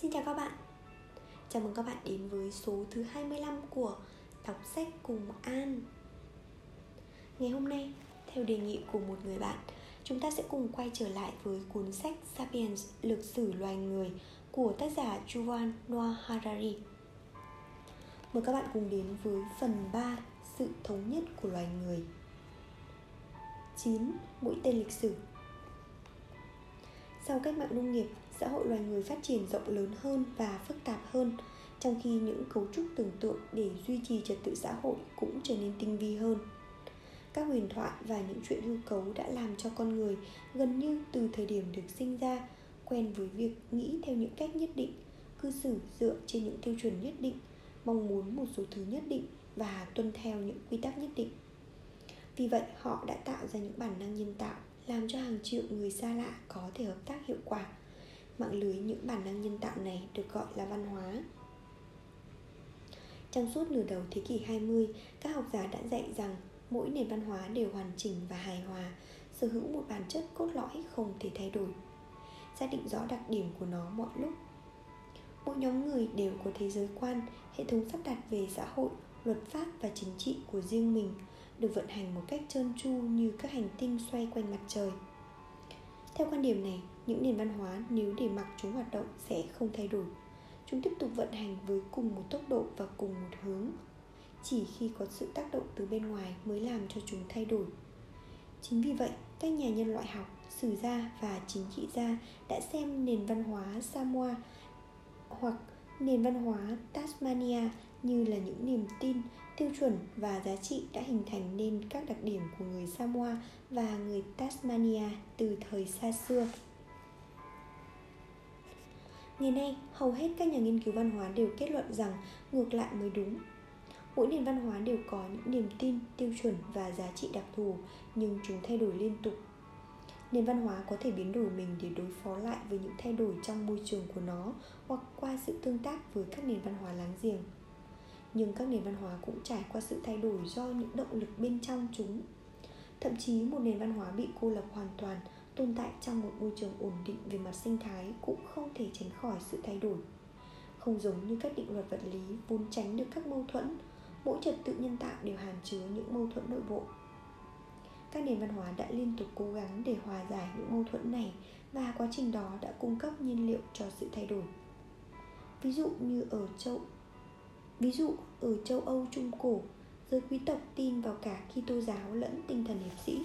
Xin chào các bạn. Chào mừng các bạn đến với số thứ 25 của Đọc sách cùng An. Ngày hôm nay, theo đề nghị của một người bạn Chúng ta sẽ cùng quay trở lại với cuốn sách Sapiens, Lược sử loài người của tác giả Yuval Noah Harari Mời các bạn cùng đến với phần 3 Sự thống nhất của loài người. 9. Mũi tên lịch sử. Sau cách mạng nông nghiệp, xã hội loài người phát triển rộng lớn hơn và phức tạp hơn, trong khi những cấu trúc tưởng tượng để duy trì trật tự xã hội cũng trở nên tinh vi hơn. Các huyền thoại và những chuyện hư cấu đã làm cho con người gần như từ thời điểm được sinh ra quen với việc nghĩ theo những cách nhất định, cư xử dựa trên những tiêu chuẩn nhất định, mong muốn một số thứ nhất định và tuân theo những quy tắc nhất định. Vì vậy, họ đã tạo ra những bản năng nhân tạo, làm cho hàng triệu người xa lạ có thể hợp tác hiệu quả mạng lưới những bản năng nhân tạo này được gọi là văn hóa trong suốt nửa đầu thế kỷ 20, các học giả đã dạy rằng mỗi nền văn hóa đều hoàn chỉnh và hài hòa, sở hữu một bản chất cốt lõi không thể thay đổi. Xác định rõ đặc điểm của nó mọi lúc. Mỗi nhóm người đều có thế giới quan, hệ thống sắp đặt về xã hội, luật pháp và chính trị của riêng mình, được vận hành một cách trơn tru như các hành tinh xoay quanh mặt trời. Theo quan điểm này, những nền văn hóa nếu để mặc chúng hoạt động sẽ không thay đổi. Chúng tiếp tục vận hành với cùng một tốc độ và cùng một hướng. Chỉ khi có sự tác động từ bên ngoài mới làm cho chúng thay đổi. Chính vì vậy, các nhà nhân loại học, sử gia và chính trị gia đã xem nền văn hóa samoa hoặc nền văn hóa tasmania như là những niềm tin, tiêu chuẩn và giá trị đã hình thành nên các đặc điểm của người samoa và người tasmania từ thời xa xưa. Ngày nay, hầu hết các nhà nghiên cứu văn hóa đều kết luận rằng ngược lại mới đúng. Mỗi nền văn hóa đều có những niềm tin, tiêu chuẩn và giá trị đặc thù, nhưng chúng thay đổi liên tục. Nền văn hóa có thể biến đổi mình để đối phó lại với những thay đổi trong môi trường của nó hoặc qua sự tương tác với các nền văn hóa láng giềng. Nhưng các nền văn hóa cũng trải qua sự thay đổi do những động lực bên trong chúng. Thậm chí một nền văn hóa bị cô lập hoàn toàn tồn tại trong một môi trường ổn định về mặt sinh thái cũng không thể tránh khỏi sự thay đổi. Không giống như các định luật vật lý vốn tránh được các mâu thuẫn, mỗi trật tự nhân tạo đều hàm chứa những mâu thuẫn nội bộ. Các nền văn hóa đã liên tục cố gắng để hòa giải những mâu thuẫn này và quá trình đó đã cung cấp nhiên liệu cho sự thay đổi. Ví dụ như ở châu, ví dụ ở châu âu trung cổ, giới quý tộc tin vào cả Kitô giáo lẫn tinh thần hiệp sĩ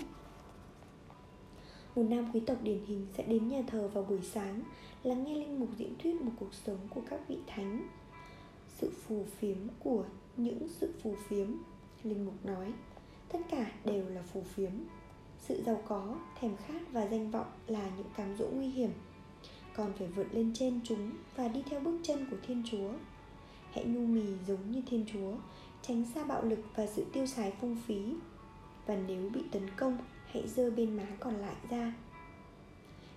một nam quý tộc điển hình sẽ đến nhà thờ vào buổi sáng lắng nghe linh mục diễn thuyết một cuộc sống của các vị thánh. Sự phù phiếm của những sự phù phiếm, linh mục nói, tất cả đều là phù phiếm. Sự giàu có, thèm khát và danh vọng là những cám dỗ nguy hiểm. Còn phải vượt lên trên chúng và đi theo bước chân của thiên chúa. Hãy nhu mì giống như thiên chúa, tránh xa bạo lực và sự tiêu xài phung phí. Và nếu bị tấn công hãy dơ bên má còn lại ra.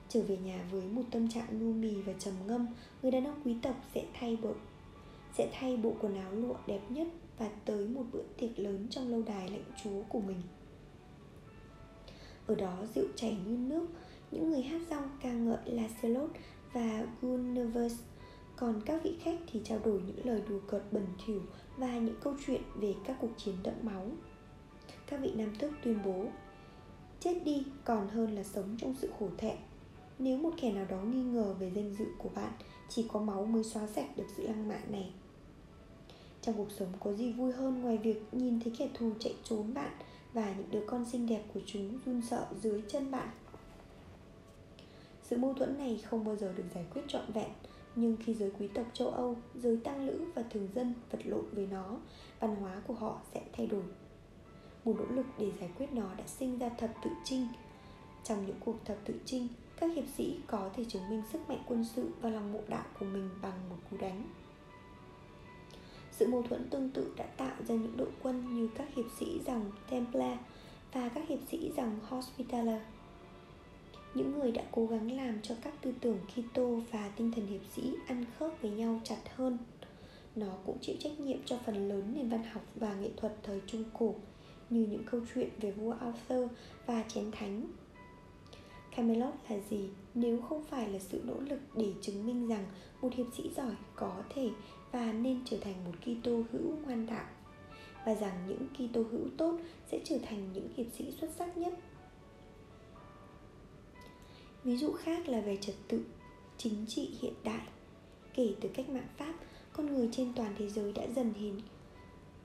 Trở về nhà với một tâm trạng nu mì và trầm ngâm, người đàn ông quý tộc sẽ thay bộ, sẽ thay bộ quần áo lụa đẹp nhất và tới một bữa tiệc lớn trong lâu đài lãnh chúa của mình. Ở đó rượu chảy như nước, những người hát rong ca ngợi Lancelot và Guinevere còn các vị khách thì trao đổi những lời đùa cợt bẩn thỉu và những câu chuyện về các cuộc chiến đẫm máu. Các vị nam tước tuyên bố chết đi còn hơn là sống trong sự khổ thẹn. Nếu một kẻ nào đó nghi ngờ về danh dự của bạn, chỉ có máu mới xóa sạch được sự lăng mạ này. Trong cuộc sống có gì vui hơn ngoài việc nhìn thấy kẻ thù chạy trốn bạn và những đứa con xinh đẹp của chúng run sợ dưới chân bạn? Sự mâu thuẫn này không bao giờ được giải quyết trọn vẹn, nhưng khi giới quý tộc châu âu, giới tăng lữ và thường dân vật lộn với nó, văn hóa của họ sẽ thay đổi một nỗ lực để giải quyết nó đã sinh ra thập tự trinh trong những cuộc thập tự trinh, các hiệp sĩ có thể chứng minh sức mạnh quân sự và lòng mộ đạo của mình bằng một cú đánh sự mâu thuẫn tương tự đã tạo ra những đội quân như các hiệp sĩ dòng Templar và các hiệp sĩ dòng Hospitaller. Những người đã cố gắng làm cho các tư tưởng Kitô và tinh thần hiệp sĩ ăn khớp với nhau chặt hơn. Nó cũng chịu trách nhiệm cho phần lớn nền văn học và nghệ thuật thời Trung Cổ như những câu chuyện về vua Arthur và chén thánh. Camelot là gì nếu không phải là sự nỗ lực để chứng minh rằng một hiệp sĩ giỏi có thể và nên trở thành một Kitô hữu ngoan đạo và rằng những Kitô hữu tốt sẽ trở thành những hiệp sĩ xuất sắc nhất. Ví dụ khác là về trật tự chính trị hiện đại. Kể từ cách mạng Pháp, con người trên toàn thế giới đã dần hình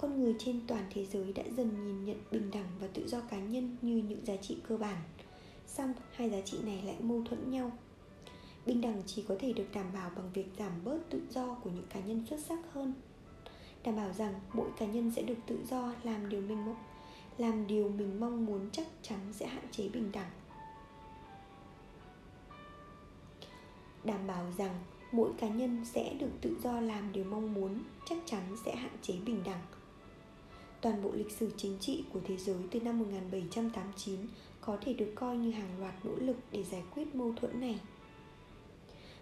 con người trên toàn thế giới đã dần nhìn nhận bình đẳng và tự do cá nhân như những giá trị cơ bản. Song hai giá trị này lại mâu thuẫn nhau. Bình đẳng chỉ có thể được đảm bảo bằng việc giảm bớt tự do của những cá nhân xuất sắc hơn. Đảm bảo rằng mỗi cá nhân sẽ được tự do làm điều mình mong, làm điều mình mong muốn chắc chắn sẽ hạn chế bình đẳng. Đảm bảo rằng mỗi cá nhân sẽ được tự do làm điều mong muốn chắc chắn sẽ hạn chế bình đẳng toàn bộ lịch sử chính trị của thế giới từ năm 1789 có thể được coi như hàng loạt nỗ lực để giải quyết mâu thuẫn này.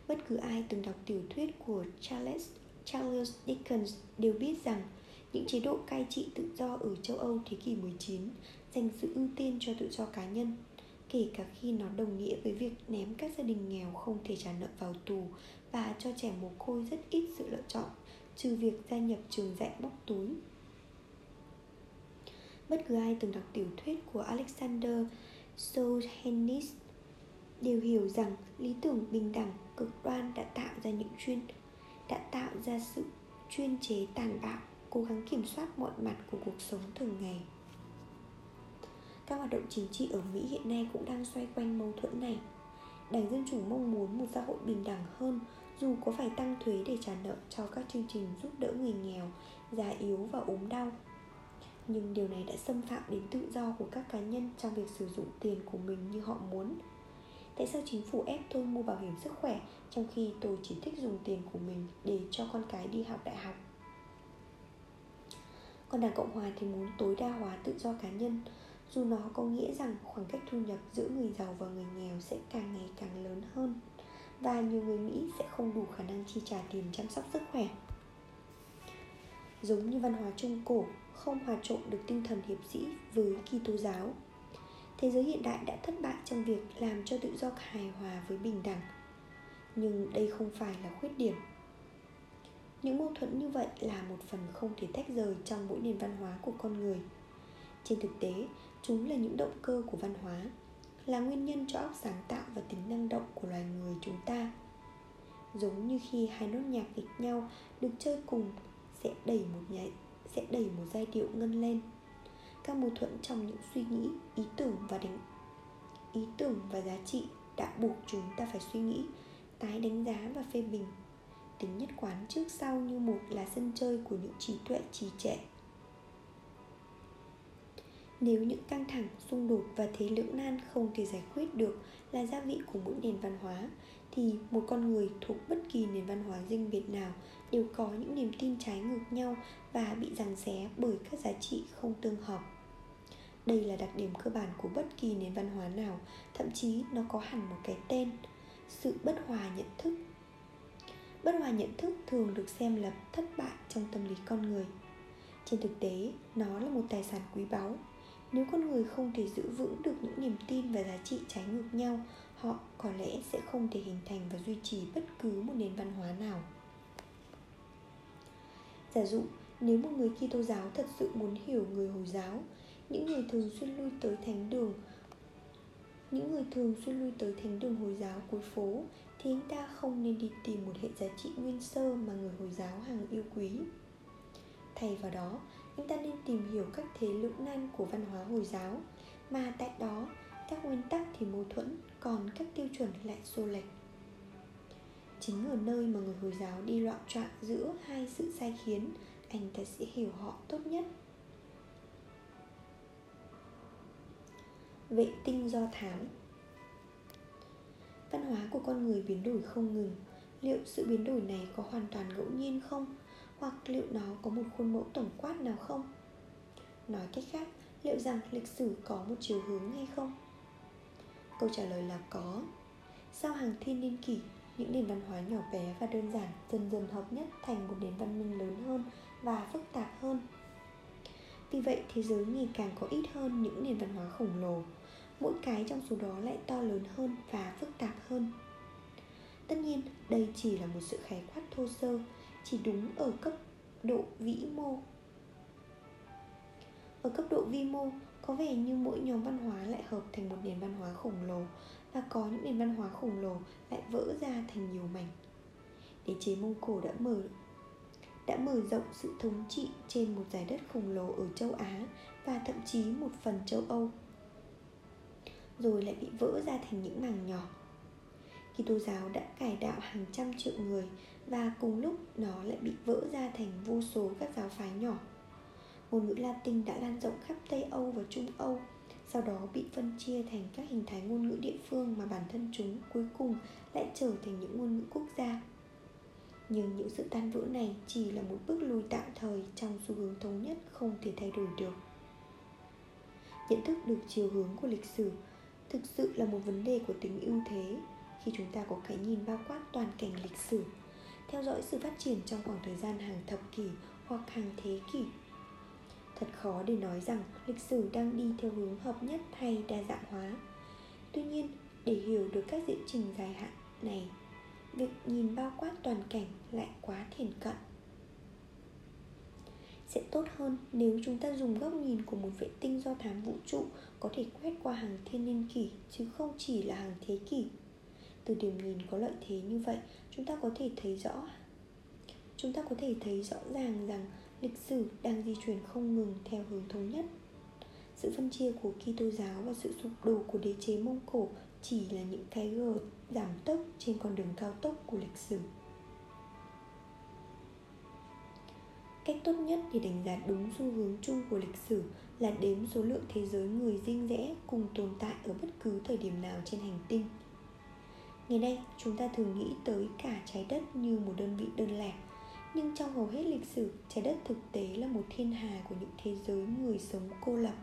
Bất cứ ai từng đọc tiểu thuyết của Charles Charles Dickens đều biết rằng những chế độ cai trị tự do ở châu Âu thế kỷ 19 dành sự ưu tiên cho tự do cá nhân, kể cả khi nó đồng nghĩa với việc ném các gia đình nghèo không thể trả nợ vào tù và cho trẻ mồ côi rất ít sự lựa chọn, trừ việc gia nhập trường dạy bóc túi. Bất cứ ai từng đọc tiểu thuyết của Alexander Solzhenitsyn đều hiểu rằng lý tưởng bình đẳng cực đoan đã tạo ra những chuyên đã tạo ra sự chuyên chế tàn bạo cố gắng kiểm soát mọi mặt của cuộc sống thường ngày. Các hoạt động chính trị ở Mỹ hiện nay cũng đang xoay quanh mâu thuẫn này. Đảng Dân Chủ mong muốn một xã hội bình đẳng hơn dù có phải tăng thuế để trả nợ cho các chương trình giúp đỡ người nghèo, già yếu và ốm đau nhưng điều này đã xâm phạm đến tự do của các cá nhân trong việc sử dụng tiền của mình như họ muốn. Tại sao chính phủ ép tôi mua bảo hiểm sức khỏe trong khi tôi chỉ thích dùng tiền của mình để cho con cái đi học đại học? Còn đảng cộng hòa thì muốn tối đa hóa tự do cá nhân, dù nó có nghĩa rằng khoảng cách thu nhập giữa người giàu và người nghèo sẽ càng ngày càng lớn hơn, và nhiều người mỹ sẽ không đủ khả năng chi trả tiền chăm sóc sức khỏe. Giống như văn hóa trung cổ không hòa trộn được tinh thần hiệp sĩ với Kitô giáo. Thế giới hiện đại đã thất bại trong việc làm cho tự do hài hòa với bình đẳng. Nhưng đây không phải là khuyết điểm. Những mâu thuẫn như vậy là một phần không thể tách rời trong mỗi nền văn hóa của con người. Trên thực tế, chúng là những động cơ của văn hóa, là nguyên nhân cho óc sáng tạo và tính năng động của loài người chúng ta. Giống như khi hai nốt nhạc nghịch nhau được chơi cùng sẽ đẩy một nhảy sẽ đẩy một giai điệu ngân lên. Các mâu thuẫn trong những suy nghĩ, ý tưởng và đánh, ý tưởng và giá trị đã buộc chúng ta phải suy nghĩ, tái đánh giá và phê bình. Tính nhất quán trước sau như một là sân chơi của những trí tuệ trì trệ. Nếu những căng thẳng, xung đột và thế lưỡng nan không thể giải quyết được là gia vị của mỗi nền văn hóa, thì một con người thuộc bất kỳ nền văn hóa riêng biệt nào đều có những niềm tin trái ngược nhau và bị giằng xé bởi các giá trị không tương hợp. Đây là đặc điểm cơ bản của bất kỳ nền văn hóa nào, thậm chí nó có hẳn một cái tên, sự bất hòa nhận thức. Bất hòa nhận thức thường được xem là thất bại trong tâm lý con người. Trên thực tế, nó là một tài sản quý báu. Nếu con người không thể giữ vững được những niềm tin và giá trị trái ngược nhau, họ có lẽ sẽ không thể hình thành và duy trì bất cứ một nền văn hóa nào giả dụ nếu một người Kitô giáo thật sự muốn hiểu người Hồi giáo những người thường xuyên lui tới thánh đường những người thường xuyên lui tới thánh đường Hồi giáo cuối phố thì anh ta không nên đi tìm một hệ giá trị nguyên sơ mà người Hồi giáo hàng yêu quý. Thay vào đó, anh ta nên tìm hiểu các thế lưỡng nan của văn hóa Hồi giáo mà tại đó các nguyên tắc thì mâu thuẫn còn các tiêu chuẩn lại xô lệch chính ở nơi mà người hồi giáo đi loạn trọn giữa hai sự sai khiến. Anh ta sẽ hiểu họ tốt nhất. Vệ tinh do thám. Văn hóa của con người biến đổi không ngừng. Liệu sự biến đổi này có hoàn toàn ngẫu nhiên không? Hoặc liệu nó có một khuôn mẫu tổng quát nào không? Nói cách khác, liệu rằng lịch sử có một chiều hướng hay không? Câu trả lời là có. Sau hàng thiên niên kỷ những nền văn hóa nhỏ bé và đơn giản, dần dần hợp nhất thành một nền văn minh lớn hơn và phức tạp hơn. Vì vậy, thế giới ngày càng có ít hơn những nền văn hóa khổng lồ. Mỗi cái trong số đó lại to lớn hơn và phức tạp hơn. Tất nhiên, đây chỉ là một sự khái quát thô sơ, chỉ đúng ở cấp độ vĩ mô. Ở cấp độ vi mô, có vẻ như mỗi nhóm văn hóa lại hợp thành một nền văn hóa khổng lồ và có những nền văn hóa khổng lồ lại vỡ ra thành nhiều mảnh. Đế chế mông cổ đã mở đã mở rộng sự thống trị trên một giải đất khổng lồ ở châu Á và thậm chí một phần châu Âu rồi lại bị vỡ ra thành những mảng nhỏ. Kitô giáo đã cải đạo hàng trăm triệu người và cùng lúc nó lại bị vỡ ra thành vô số các giáo phái nhỏ. Ngôn ngữ Latin đã lan rộng khắp Tây Âu và Trung Âu, sau đó bị phân chia thành các hình thái ngôn ngữ địa phương mà bản thân chúng cuối cùng lại trở thành những ngôn ngữ quốc gia. Nhưng những sự tan vỡ này chỉ là một bước lùi tạm thời trong xu hướng thống nhất không thể thay đổi được. Nhận thức được chiều hướng của lịch sử thực sự là một vấn đề của tính ưu thế khi chúng ta có cái nhìn bao quát toàn cảnh lịch sử, theo dõi sự phát triển trong khoảng thời gian hàng thập kỷ hoặc hàng thế kỷ thật khó để nói rằng lịch sử đang đi theo hướng hợp nhất hay đa dạng hóa. Tuy nhiên, để hiểu được các diễn trình dài hạn này, việc nhìn bao quát toàn cảnh lại quá thiển cận. Sẽ tốt hơn nếu chúng ta dùng góc nhìn của một vệ tinh do thám vũ trụ có thể quét qua hàng thiên niên kỷ, chứ không chỉ là hàng thế kỷ. Từ điểm nhìn có lợi thế như vậy, chúng ta có thể thấy rõ, chúng ta có thể thấy rõ ràng rằng lịch sử đang di chuyển không ngừng theo hướng thống nhất sự phân chia của Kitô giáo và sự sụp đổ của đế chế Mông Cổ chỉ là những cái gờ giảm tốc trên con đường cao tốc của lịch sử. Cách tốt nhất để đánh giá đúng xu hướng chung của lịch sử là đếm số lượng thế giới người riêng rẽ cùng tồn tại ở bất cứ thời điểm nào trên hành tinh – Ngày nay, chúng ta thường nghĩ tới cả trái đất như một đơn vị đơn lẻ nhưng trong hầu hết lịch sử, trái đất thực tế là một thiên hà của những thế giới người sống cô lập.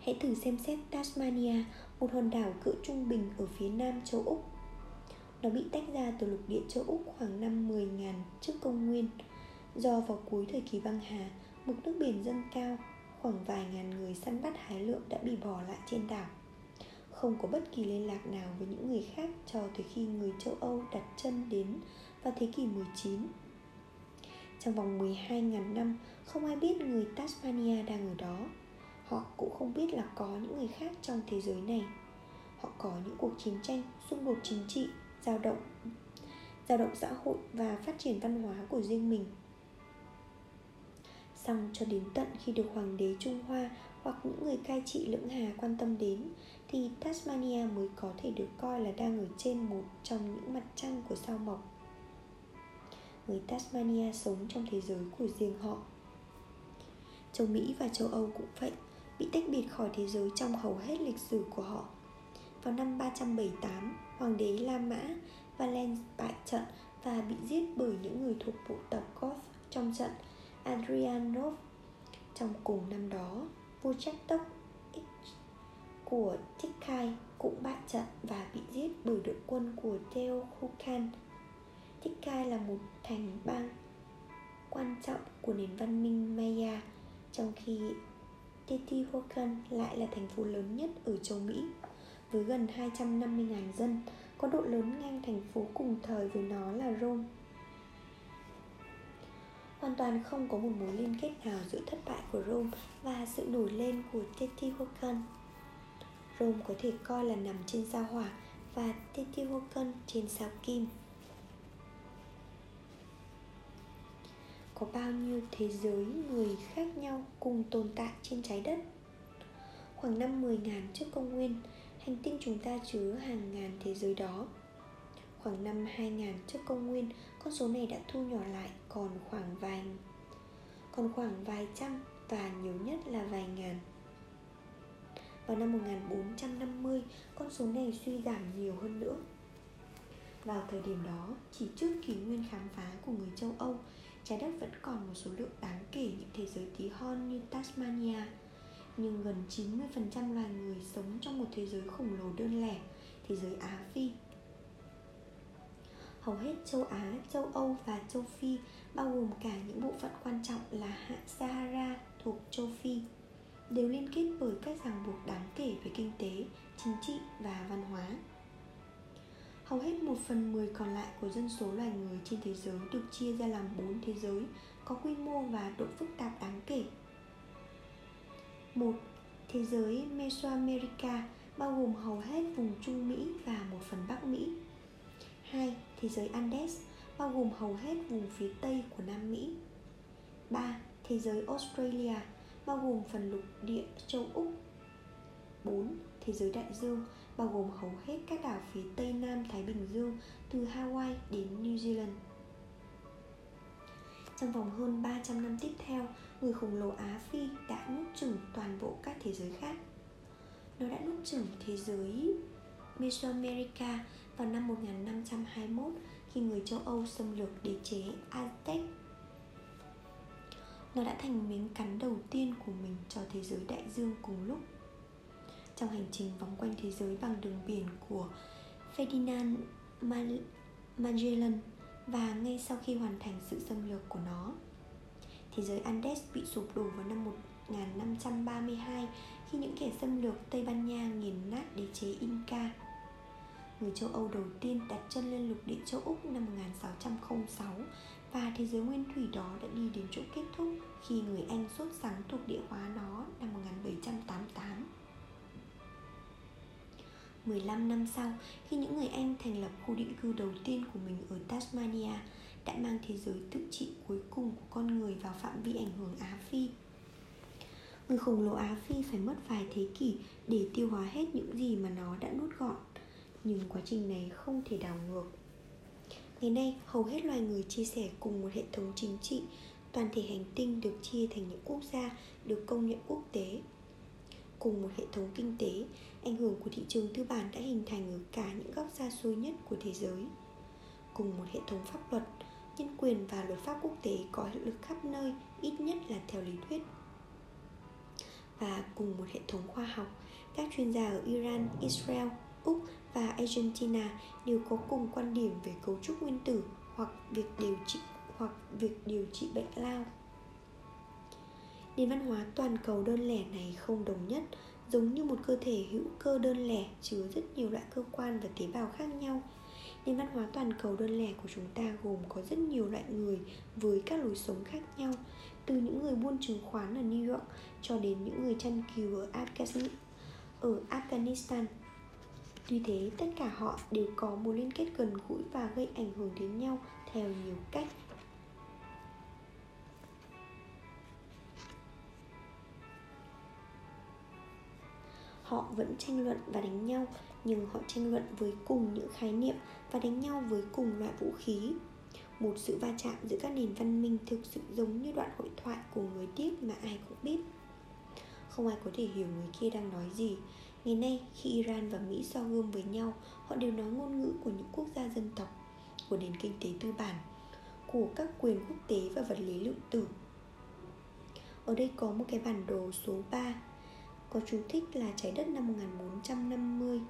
Hãy thử xem xét Tasmania, một hòn đảo cỡ trung bình ở phía nam châu Úc. Nó bị tách ra từ lục địa châu Úc khoảng năm 10.000 trước công nguyên. Do vào cuối thời kỳ băng hà, mực nước biển dâng cao Khoảng vài ngàn người săn bắt hái lượm đã bị bỏ lại trên đảo không có bất kỳ liên lạc nào với những người khác cho tới khi người châu Âu đặt chân đến vào thế kỷ 19. Trong vòng 12.000 năm, không ai biết người Tasmania đang ở đó. Họ cũng không biết là có những người khác trong thế giới này. Họ có những cuộc chiến tranh, xung đột chính trị, dao động, dao động xã hội và phát triển văn hóa của riêng mình. Xong cho đến tận khi được Hoàng đế Trung Hoa hoặc những người cai trị lưỡng hà quan tâm đến thì Tasmania mới có thể được coi là đang ở trên một trong những mặt trăng của sao mộc. Người Tasmania sống trong thế giới của riêng họ. Châu Mỹ và châu Âu cũng vậy, bị tách biệt khỏi thế giới trong hầu hết lịch sử của họ. Vào năm 378, hoàng đế La Mã Valens bại trận và bị giết bởi những người thuộc bộ tộc Goth trong trận Adrianov. Trong cùng năm đó, vua Trách Tóc của Tikai cũng bại trận và bị giết bởi đội quân của Teotihuacan. Khai là một thành bang quan trọng của nền văn minh Maya, trong khi Teotihuacan lại là thành phố lớn nhất ở châu Mỹ với gần 250.000 dân, có độ lớn ngang thành phố cùng thời với nó là Rome. Hoàn toàn không có một mối liên kết nào giữa thất bại của Rome và sự nổi lên của Teotihuacan. Rome có thể coi là nằm trên sao hỏa và Teotihuacan trên sao kim. Có bao nhiêu thế giới người khác nhau cùng tồn tại trên trái đất? Khoảng năm 10.000 trước công nguyên, hành tinh chúng ta chứa hàng ngàn thế giới đó. Khoảng năm 2000 trước công nguyên, con số này đã thu nhỏ lại còn khoảng vài còn khoảng vài trăm và nhiều nhất là vài ngàn vào năm 1450, con số này suy giảm nhiều hơn nữa. Vào thời điểm đó, chỉ trước kỷ nguyên khám phá của người châu Âu, trái đất vẫn còn một số lượng đáng kể những thế giới tí hon như Tasmania. Nhưng gần 90% loài người sống trong một thế giới khổng lồ đơn lẻ, thế giới Á Phi. Hầu hết châu Á, châu Âu và châu Phi bao gồm cả những bộ phận quan trọng là hạ Sahara thuộc châu Phi đều liên kết bởi các ràng buộc đáng kể về kinh tế, chính trị và văn hóa. Hầu hết một phần mười còn lại của dân số loài người trên thế giới được chia ra làm bốn thế giới có quy mô và độ phức tạp đáng kể. một Thế giới Mesoamerica bao gồm hầu hết vùng Trung Mỹ và một phần Bắc Mỹ. 2. Thế giới Andes bao gồm hầu hết vùng phía Tây của Nam Mỹ. 3. Thế giới Australia bao gồm phần lục địa châu Úc. 4. Thế giới đại dương bao gồm hầu hết các đảo phía Tây Nam Thái Bình Dương từ Hawaii đến New Zealand. Trong vòng hơn 300 năm tiếp theo, người khổng lồ Á Phi đã nuốt chửng toàn bộ các thế giới khác. Nó đã nuốt chửng thế giới Mesoamerica vào năm 1521 khi người châu Âu xâm lược đế chế Aztec. Nó đã thành miếng cắn đầu tiên của mình cho thế giới đại dương cùng lúc. Trong hành trình vòng quanh thế giới bằng đường biển của Ferdinand Magellan và ngay sau khi hoàn thành sự xâm lược của nó. Thế giới Andes bị sụp đổ vào năm 1532 khi những kẻ xâm lược Tây Ban Nha nghiền nát đế chế Inca. Người châu Âu đầu tiên đặt chân lên lục địa châu Úc năm 1606 và thế giới nguyên thủy đó đã đi đến chỗ kết thúc khi người Anh sốt sáng thuộc địa hóa nó năm 1788. 15 năm sau, khi những người Anh thành lập khu định cư đầu tiên của mình ở Tasmania, đã mang thế giới tự trị cuối cùng của con người vào phạm vi ảnh hưởng Á Phi. Người khổng lồ Á Phi phải mất vài thế kỷ để tiêu hóa hết những gì mà nó đã nuốt gọn, nhưng quá trình này không thể đảo ngược. Ngày nay, hầu hết loài người chia sẻ cùng một hệ thống chính trị, toàn thể hành tinh được chia thành những quốc gia được công nhận quốc tế. Cùng một hệ thống kinh tế, ảnh hưởng của thị trường tư bản đã hình thành ở cả những góc xa xôi nhất của thế giới. Cùng một hệ thống pháp luật, nhân quyền và luật pháp quốc tế có hiệu lực khắp nơi, ít nhất là theo lý thuyết. Và cùng một hệ thống khoa học, các chuyên gia ở Iran, Israel, Úc và Argentina đều có cùng quan điểm về cấu trúc nguyên tử hoặc việc điều trị hoặc việc điều trị bệnh lao. Nền văn hóa toàn cầu đơn lẻ này không đồng nhất giống như một cơ thể hữu cơ đơn lẻ chứa rất nhiều loại cơ quan và tế bào khác nhau nền văn hóa toàn cầu đơn lẻ của chúng ta gồm có rất nhiều loại người với các lối sống khác nhau từ những người buôn chứng khoán ở New York cho đến những người chăn cừu ở Afghanistan, ở Afghanistan. Tuy thế, tất cả họ đều có mối liên kết gần gũi và gây ảnh hưởng đến nhau theo nhiều cách. Họ vẫn tranh luận và đánh nhau nhưng họ tranh luận với cùng những khái niệm và đánh nhau với cùng loại vũ khí. Một sự va chạm giữa các nền văn minh thực sự giống như đoạn hội thoại của người tiếc mà ai cũng biết. Không ai có thể hiểu người kia đang nói gì ngày nay, khi iran và mỹ so gươm với nhau, họ đều nói ngôn ngữ của những quốc gia dân tộc, của nền kinh tế tư bản, của các quyền quốc tế và vật lý lượng tử ở đây có một cái bản đồ số 3 có chú thích là trái đất năm 1450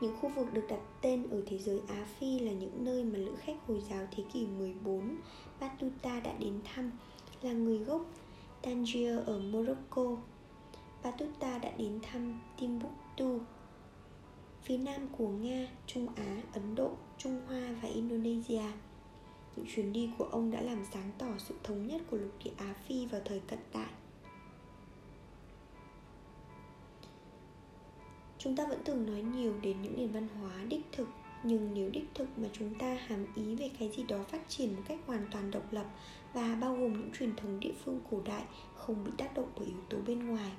những khu vực được đặt tên ở thế giới Á Phi là những nơi mà lữ khách Hồi giáo thế kỷ 14 Batuta đã đến thăm, là người gốc Tangier ở Morocco. Batuta đã đến thăm Timbuktu, phía nam của Nga, Trung Á, Ấn Độ, Trung Hoa và Indonesia. Những chuyến đi của ông đã làm sáng tỏ sự thống nhất của lục địa Á Phi vào thời cận đại. chúng ta vẫn thường nói nhiều đến những nền văn hóa đích thực nhưng nếu đích thực mà chúng ta hàm ý về cái gì đó phát triển một cách hoàn toàn độc lập và bao gồm những truyền thống địa phương cổ đại không bị tác động bởi yếu tố bên ngoài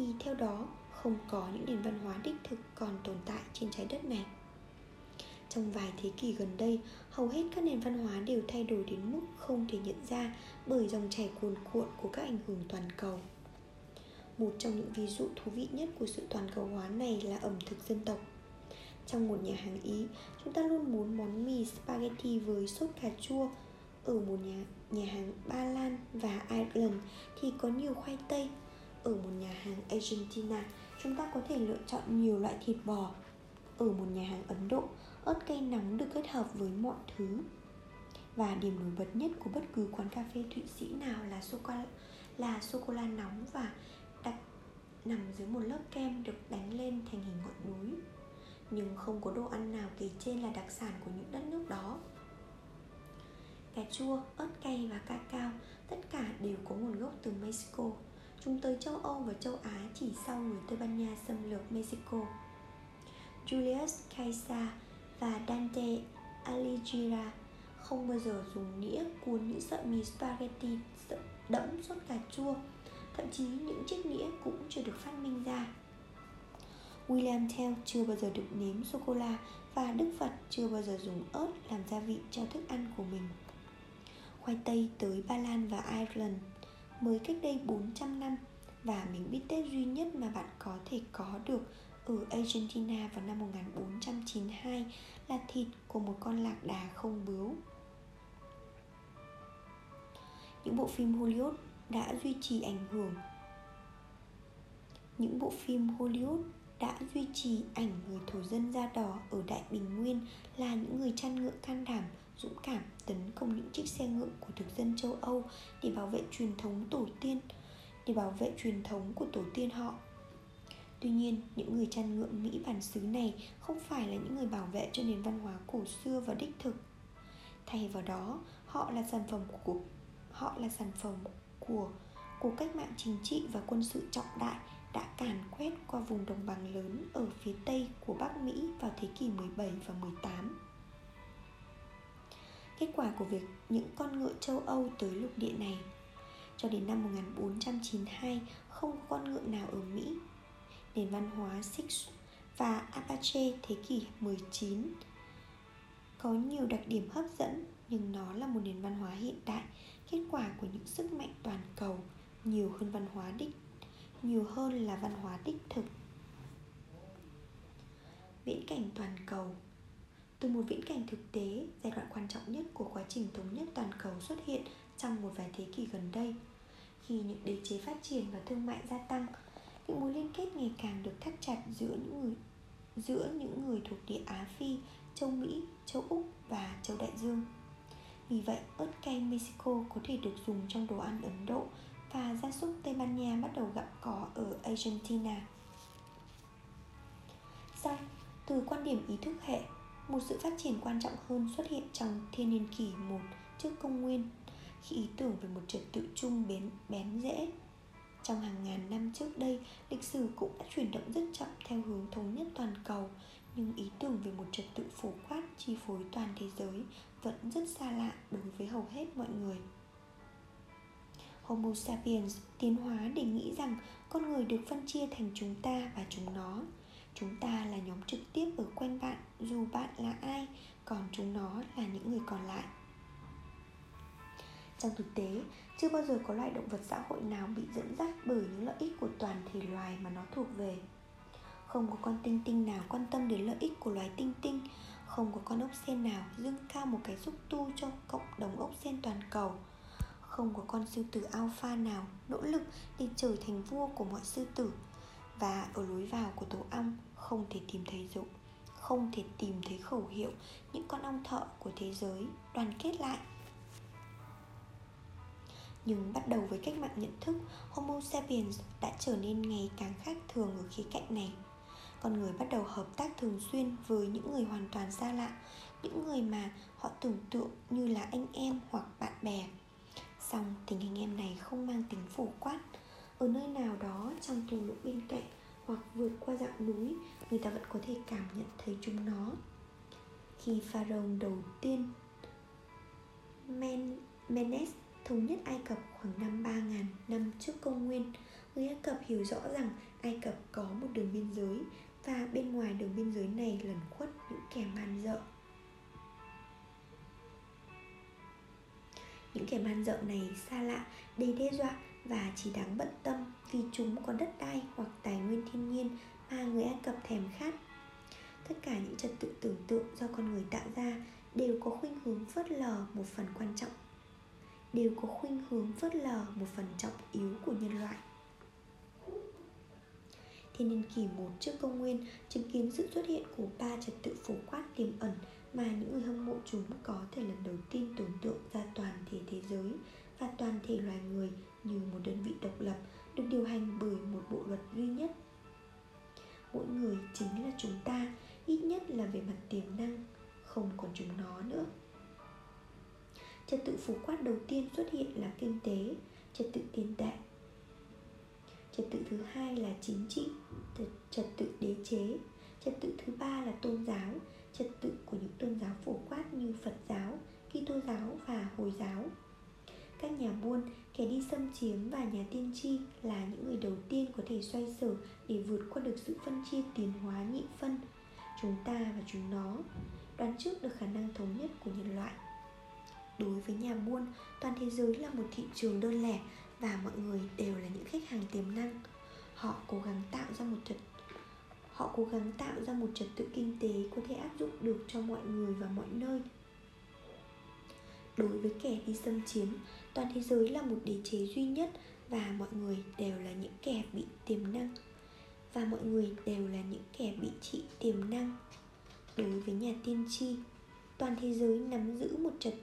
thì theo đó không có những nền văn hóa đích thực còn tồn tại trên trái đất này trong vài thế kỷ gần đây hầu hết các nền văn hóa đều thay đổi đến mức không thể nhận ra bởi dòng chảy cuồn cuộn của các ảnh hưởng toàn cầu một trong những ví dụ thú vị nhất của sự toàn cầu hóa này là ẩm thực dân tộc trong một nhà hàng Ý, chúng ta luôn muốn món mì spaghetti với sốt cà chua. Ở một nhà nhà hàng Ba Lan và Ireland thì có nhiều khoai tây. Ở một nhà hàng Argentina, chúng ta có thể lựa chọn nhiều loại thịt bò. Ở một nhà hàng Ấn Độ, ớt cay nóng được kết hợp với mọi thứ. Và điểm nổi bật nhất của bất cứ quán cà phê Thụy Sĩ nào là sô cô là sô-cô-la nóng và đặt nằm dưới một lớp kem được đánh lên thành hình ngọn núi nhưng không có đồ ăn nào kể trên là đặc sản của những đất nước đó cà chua, ớt cay và cacao tất cả đều có nguồn gốc từ Mexico chúng tới châu Âu và châu Á chỉ sau người Tây Ban Nha xâm lược Mexico. Julius Caesar và Dante Alighieri không bao giờ dùng nĩa, cuốn những sợi mì spaghetti đẫm sốt cà chua, thậm chí những chiếc nĩa cũng chưa được phát minh ra. William Tell chưa bao giờ được nếm sô-cô-la và Đức Phật chưa bao giờ dùng ớt làm gia vị cho thức ăn của mình. Khoai tây tới Ba Lan và Ireland mới cách đây 400 năm và miếng bít tết duy nhất mà bạn có thể có được ở Argentina vào năm 1492 là thịt của một con lạc đà không bướu. Những bộ phim Hollywood đã duy trì ảnh hưởng những bộ phim Hollywood đã duy trì ảnh người thổ dân da đỏ ở Đại Bình Nguyên là những người chăn ngựa can đảm, dũng cảm tấn công những chiếc xe ngựa của thực dân châu Âu để bảo vệ truyền thống tổ tiên, để bảo vệ truyền thống của tổ tiên họ. Tuy nhiên, những người chăn ngựa Mỹ bản xứ này không phải là những người bảo vệ cho nền văn hóa cổ xưa và đích thực. Thay vào đó, họ là sản phẩm của họ là sản phẩm của cuộc cách mạng chính trị và quân sự trọng đại đã càn quét qua vùng đồng bằng lớn ở phía tây của Bắc Mỹ vào thế kỷ 17 và 18. Kết quả của việc những con ngựa châu Âu tới lục địa này cho đến năm 1492 không có con ngựa nào ở Mỹ. Nền văn hóa Sikh và Apache thế kỷ 19 có nhiều đặc điểm hấp dẫn nhưng nó là một nền văn hóa hiện đại, kết quả của những sức mạnh toàn cầu nhiều hơn văn hóa đích nhiều hơn là văn hóa đích thực viễn cảnh toàn cầu từ một viễn cảnh thực tế giai đoạn quan trọng nhất của quá trình thống nhất toàn cầu xuất hiện trong một vài thế kỷ gần đây khi những đế chế phát triển và thương mại gia tăng những mối liên kết ngày càng được thắt chặt giữa những người giữa những người thuộc địa Á Phi, châu Mỹ, châu Úc và châu Đại Dương. Vì vậy, ớt cay Mexico có thể được dùng trong đồ ăn Ấn Độ và gia súc Tây Ban Nha bắt đầu gặp có ở Argentina. Xong, từ quan điểm ý thức hệ, một sự phát triển quan trọng hơn xuất hiện trong thiên niên kỷ 1 trước công nguyên khi ý tưởng về một trật tự chung bén, bén rễ. Trong hàng ngàn năm trước đây, lịch sử cũng đã chuyển động rất chậm theo hướng thống nhất toàn cầu, nhưng ý tưởng về một trật tự phổ quát chi phối toàn thế giới vẫn rất xa lạ đối với hầu hết mọi người. Homo sapiens tiến hóa để nghĩ rằng con người được phân chia thành chúng ta và chúng nó. Chúng ta là nhóm trực tiếp ở quanh bạn dù bạn là ai, còn chúng nó là những người còn lại. Trong thực tế, chưa bao giờ có loại động vật xã hội nào bị dẫn dắt bởi những lợi ích của toàn thể loài mà nó thuộc về. Không có con tinh tinh nào quan tâm đến lợi ích của loài tinh tinh, không có con ốc sen nào dương cao một cái xúc tu cho cộng đồng ốc sen toàn cầu – không có con sư tử alpha nào nỗ lực để trở thành vua của mọi sư tử và ở lối vào của tổ ong không thể tìm thấy dụng, không thể tìm thấy khẩu hiệu những con ong thợ của thế giới. Đoàn kết lại. Nhưng bắt đầu với cách mạng nhận thức, Homo sapiens đã trở nên ngày càng khác thường ở khía cạnh này. Con người bắt đầu hợp tác thường xuyên với những người hoàn toàn xa lạ, những người mà họ tưởng tượng như là anh em hoặc bạn bè. Song tình hình em này không mang tính phổ quát. Ở nơi nào đó trong thung lũng bên cạnh hoặc vượt qua dạng núi Người ta vẫn có thể cảm nhận thấy chúng nó. Khi pharaoh đầu tiên Men, Menes thống nhất Ai Cập khoảng năm 3.000 năm trước công nguyên Người Ai Cập hiểu rõ rằng Ai Cập có một đường biên giới Và bên ngoài đường biên giới này lẩn khuất những kẻ man dợ. Những kẻ man dợ này xa lạ, đầy đe dọa và chỉ đáng bận tâm vì chúng có đất đai hoặc tài nguyên thiên nhiên mà người Ai Cập thèm khát. Tất cả những trật tự tưởng tượng do con người tạo ra đều có khuynh hướng phớt lờ một phần quan trọng, đều có khuynh hướng phớt lờ một phần trọng yếu của nhân loại Thiên niên kỷ một trước công nguyên chứng kiến sự xuất hiện của ba trật tự phổ quát tiềm ẩn mà những người hâm mộ chúng có thể lần đầu tiên tưởng tượng ra toàn thể thế giới và toàn thể loài người như một đơn vị độc lập được điều hành bởi một bộ luật duy nhất. Mỗi người chính là chúng ta, ít nhất là về mặt tiềm năng, không còn chúng nó nữa. Trật tự phổ quát đầu tiên xuất hiện là kinh tế, trật tự tiền tệ. Trật tự thứ hai là chính trị trật tự đế chế. Trật tự thứ ba là tôn giáo, trật tự của những tôn giáo phổ quát như phật giáo, kitô giáo và hồi giáo các nhà buôn, kẻ đi xâm chiếm và nhà tiên tri là những người đầu tiên có thể xoay sở để vượt qua được sự phân chia tiến hóa nhị phân. Chúng ta và chúng nó đoán trước được khả năng thống nhất của nhân loại. Đối với nhà buôn, toàn thế giới là một thị trường đơn lẻ và mọi người đều là những khách hàng tiềm năng. Họ cố gắng tạo ra một trật, họ cố gắng tạo ra một trật tự kinh tế có thể áp dụng được cho mọi người và mọi nơi. Đối với kẻ đi xâm chiếm toàn thế giới là một đế chế duy nhất và mọi người đều là những kẻ bị tiềm năng. Và mọi người đều là những kẻ bị trị tiềm năng. Đối với nhà tiên tri, toàn thế giới nắm giữ một trật,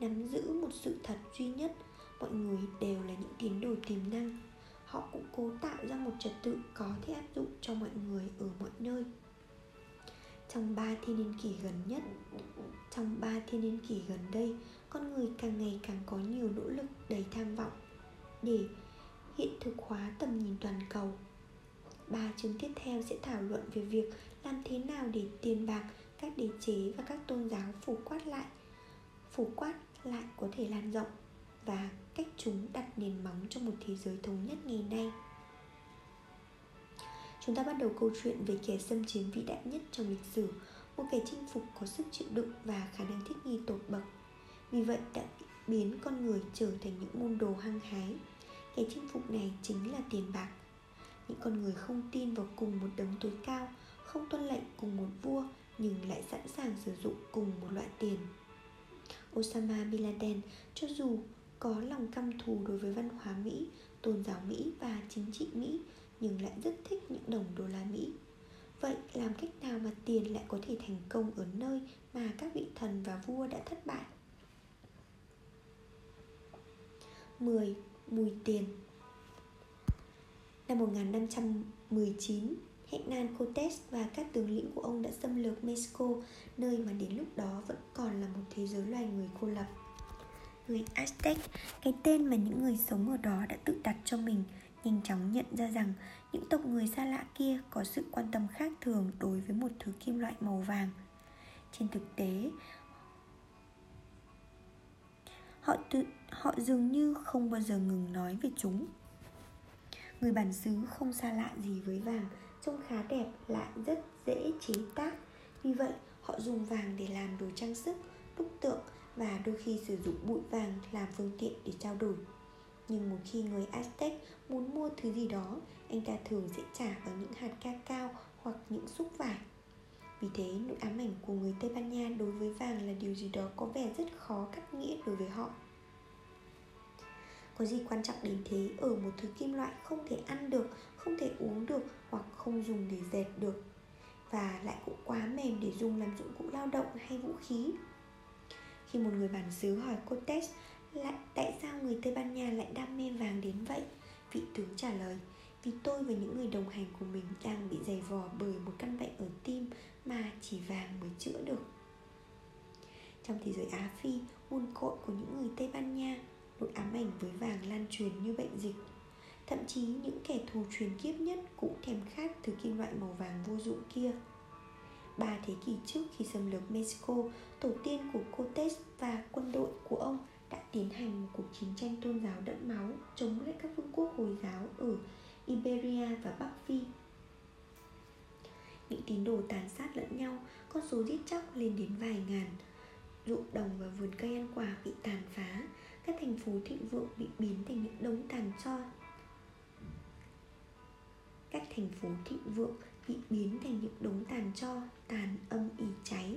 nắm giữ một sự thật duy nhất. Mọi người đều là những tín đồ tiềm năng. Họ cũng cố tạo ra một trật tự có thể áp dụng cho mọi người ở mọi nơi. Trong ba thiên niên kỷ gần nhất, trong ba thiên niên kỷ gần đây con người càng ngày càng có nhiều nỗ lực đầy tham vọng để hiện thực hóa tầm nhìn toàn cầu. Ba chương tiếp theo sẽ thảo luận về việc làm thế nào để tiền bạc các đế chế và các tôn giáo phủ quát lại, phủ quát lại có thể lan rộng và cách chúng đặt nền móng cho một thế giới thống nhất ngày nay. Chúng ta bắt đầu câu chuyện về kẻ xâm chiếm vĩ đại nhất trong lịch sử, một kẻ chinh phục có sức chịu đựng và khả năng thích nghi tột bậc vì vậy đã biến con người trở thành những môn đồ hăng hái kẻ chinh phục này chính là tiền bạc những con người không tin vào cùng một đấng tối cao không tuân lệnh cùng một vua nhưng lại sẵn sàng sử dụng cùng một loại tiền Osama Bin Laden cho dù có lòng căm thù đối với văn hóa Mỹ, tôn giáo Mỹ và chính trị Mỹ nhưng lại rất thích những đồng đô la Mỹ. Vậy làm cách nào mà tiền lại có thể thành công ở nơi mà các vị thần và vua đã thất bại? 10. Mùi tiền Năm 1519, Hernán Cortés và các tướng lĩnh của ông đã xâm lược Mexico, nơi mà đến lúc đó vẫn còn là một thế giới loài người cô lập. Người Aztec, cái tên mà những người sống ở đó đã tự đặt cho mình, nhanh chóng nhận ra rằng những tộc người xa lạ kia có sự quan tâm khác thường đối với một thứ kim loại màu vàng. Trên thực tế, họ tự họ dường như không bao giờ ngừng nói về chúng. Người bản xứ không xa lạ gì với vàng, trông khá đẹp lại rất dễ chế tác. Vì vậy, họ dùng vàng để làm đồ trang sức đúc tượng và đôi khi sử dụng bụi vàng làm phương tiện để trao đổi. Nhưng một khi người Aztec muốn mua thứ gì đó, anh ta thường sẽ trả bằng những hạt ca cao hoặc những xúc vải. Vì thế, nỗi ám ảnh của người Tây Ban Nha đối với vàng là điều gì đó có vẻ rất khó cắt nghĩa đối với họ có gì quan trọng đến thế? Ở một thứ kim loại không thể ăn được không thể uống được hoặc không dùng để dệt được. Và lại cũng quá mềm để dùng làm dụng cụ lao động hay vũ khí. Khi một người bản xứ hỏi Cortés lại tại sao người Tây Ban Nha lại đam mê vàng đến vậy? Vị tướng trả lời vì tôi và những người đồng hành của mình đang bị dày vò bởi một căn bệnh ở tim mà chỉ vàng mới chữa được. Trong thế giới Á Phi, nguồn cội của những người Tây Ban Nha nỗi ám ảnh với vàng lan truyền như bệnh dịch Thậm chí những kẻ thù truyền kiếp nhất cũng thèm khát thứ kim loại màu vàng vô dụng kia Ba thế kỷ trước khi xâm lược Mexico, tổ tiên của cortes và quân đội của ông đã tiến hành một cuộc chiến tranh tôn giáo đẫm máu chống lại các vương quốc Hồi giáo ở Iberia và Bắc Phi. Những tín đồ tàn sát lẫn nhau, con số giết chóc lên đến vài ngàn. Ruộng đồng và vườn cây ăn quả bị tàn phá, các thành phố thịnh vượng bị biến thành những đống tàn tro các thành phố thịnh vượng bị biến thành những đống tàn tro tàn âm ỉ cháy.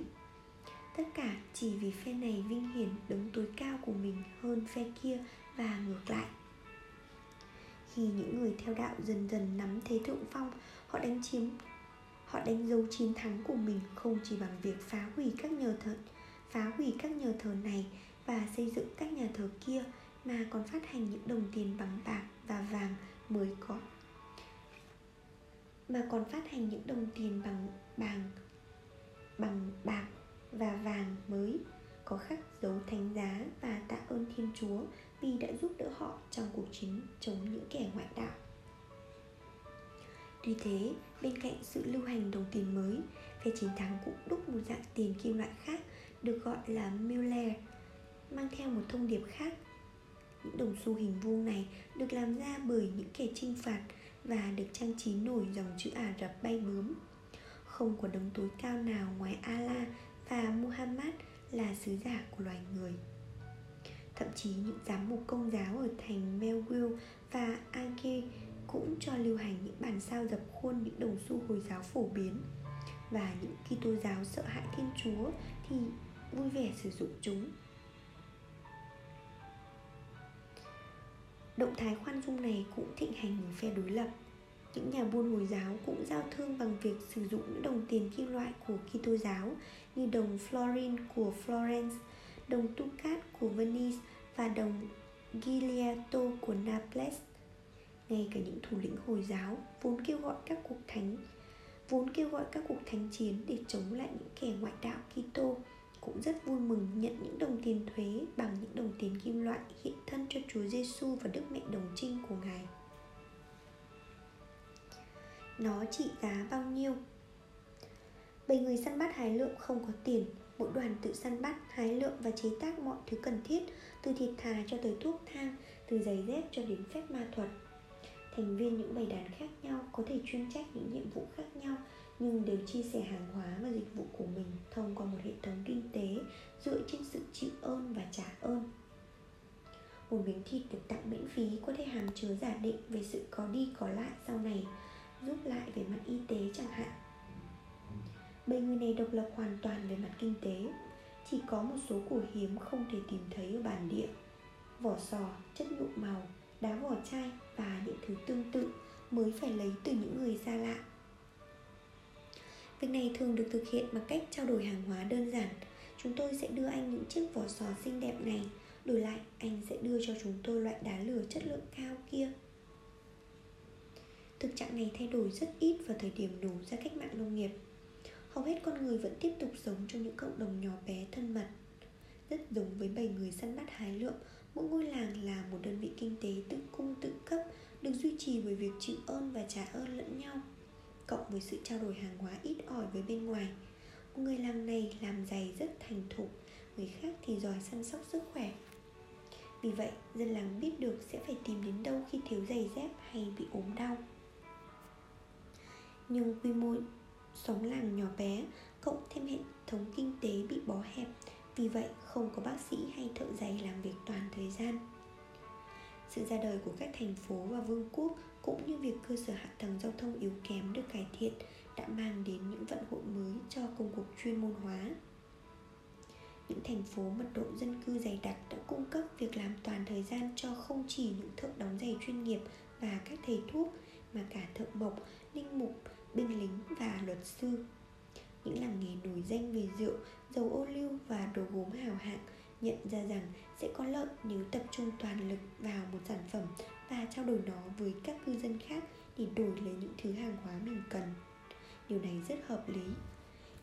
Tất cả chỉ vì phe này vinh hiển đứng tối cao của mình hơn phe kia và ngược lại. Khi những người theo đạo dần dần nắm thế thượng phong, họ đánh chiếm, họ đánh dấu chiến thắng của mình không chỉ bằng việc phá hủy các nhờ thờ, phá hủy các nhờ thờ này và xây dựng các nhà thờ kia mà còn phát hành những đồng tiền bằng bạc và vàng mới có mà còn phát hành những đồng tiền bằng bằng bằng bạc và vàng mới có khắc dấu thánh giá và tạ ơn Thiên Chúa vì đã giúp đỡ họ trong cuộc chiến chống những kẻ ngoại đạo. Tuy thế, bên cạnh sự lưu hành đồng tiền mới, phe chiến thắng cũng đúc một dạng tiền kim loại khác được gọi là Muller, mang theo một thông điệp khác. Những đồng xu hình vuông này được làm ra bởi những kẻ trinh phạt và được trang trí nổi dòng chữ Ả Rập bay bướm. Không có đấng tối cao nào ngoài Allah và Muhammad là sứ giả của loài người. Thậm chí những giám mục công giáo ở thành Melville và Anke cũng cho lưu hành những bản sao dập khuôn những đồng xu Hồi giáo phổ biến và những Kitô giáo sợ hãi Thiên Chúa thì vui vẻ sử dụng chúng. Động thái khoan dung này cũng thịnh hành ở phe đối lập. Những nhà buôn Hồi giáo cũng giao thương bằng việc sử dụng những đồng tiền kim loại của Kitô giáo như đồng florin của Florence, đồng ducat của Venice và đồng Gigliato của Naples. Ngay cả những thủ lĩnh Hồi giáo vốn kêu gọi các cuộc thánh vốn kêu gọi các cuộc thánh chiến để chống lại những kẻ ngoại đạo Kitô cũng rất vui mừng nhận những đồng tiền thuế bằng những đồng tiền kim loại hiện thân cho Chúa Giêsu và Đức Mẹ Đồng Trinh của Ngài. Nó trị giá bao nhiêu? Bảy người săn bắt hái lượm không có tiền Mỗi đoàn tự săn bắt, hái lượm và chế tác mọi thứ cần thiết Từ thịt thà cho tới thuốc thang Từ giày dép cho đến phép ma thuật Thành viên những bầy đàn khác nhau có thể chuyên trách những nhiệm vụ khác nhau nhưng đều chia sẻ hàng hóa và dịch vụ của mình thông qua một hệ thống kinh tế, dựa trên sự chịu ơn và trả ơn. Một miếng thịt được tặng miễn phí có thể hàm chứa giả định về sự có đi có lại sau này, giúp lại về mặt y tế chẳng hạn. Bầy người này độc lập hoàn toàn về mặt kinh tế, chỉ có một số của hiếm không thể tìm thấy ở bản địa. Vỏ sò, chất nhuộm màu, đá vỏ chai và những thứ tương tự mới phải lấy từ những người xa lạ. Việc này thường được thực hiện bằng cách trao đổi hàng hóa đơn giản. Chúng tôi sẽ đưa anh những chiếc vỏ sò xinh đẹp này. Đổi lại, anh sẽ đưa cho chúng tôi loại đá lửa chất lượng cao kia. Thực trạng này thay đổi rất ít vào thời điểm nổ ra cách mạng nông nghiệp. Hầu hết con người vẫn tiếp tục sống trong những cộng đồng nhỏ bé thân mật. Rất giống với bầy người săn bắt hái lượm, Mỗi ngôi làng là một đơn vị kinh tế tự cung tự cấp, Được duy trì bởi việc chịu ơn và trả ơn lẫn nhau cộng với sự trao đổi hàng hóa ít ỏi với bên ngoài. Một người làng này làm giày rất thành thục, người khác thì giỏi săn sóc sức khỏe. Vì vậy, dân làng biết được sẽ phải tìm đến đâu khi thiếu giày dép hay bị ốm đau. Nhưng quy mô sống làng nhỏ bé, cộng thêm hệ thống kinh tế bị bó hẹp, vì vậy không có bác sĩ hay thợ giày làm việc toàn thời gian sự ra đời của các thành phố và vương quốc cũng như việc cơ sở hạ tầng giao thông yếu kém được cải thiện đã mang đến những vận hội mới cho công cuộc chuyên môn hóa những thành phố mật độ dân cư dày đặc đã cung cấp việc làm toàn thời gian cho không chỉ những thợ đóng giày chuyên nghiệp và các thầy thuốc mà cả thợ mộc, linh mục, binh lính và luật sư. Những làng nghề nổi danh về rượu, dầu ô liu và đồ gốm hào hạng nhận ra rằng sẽ có lợi nếu tập trung toàn lực vào một sản phẩm và trao đổi nó với các cư dân khác để đổi lấy những thứ hàng hóa mình cần. Điều này rất hợp lý.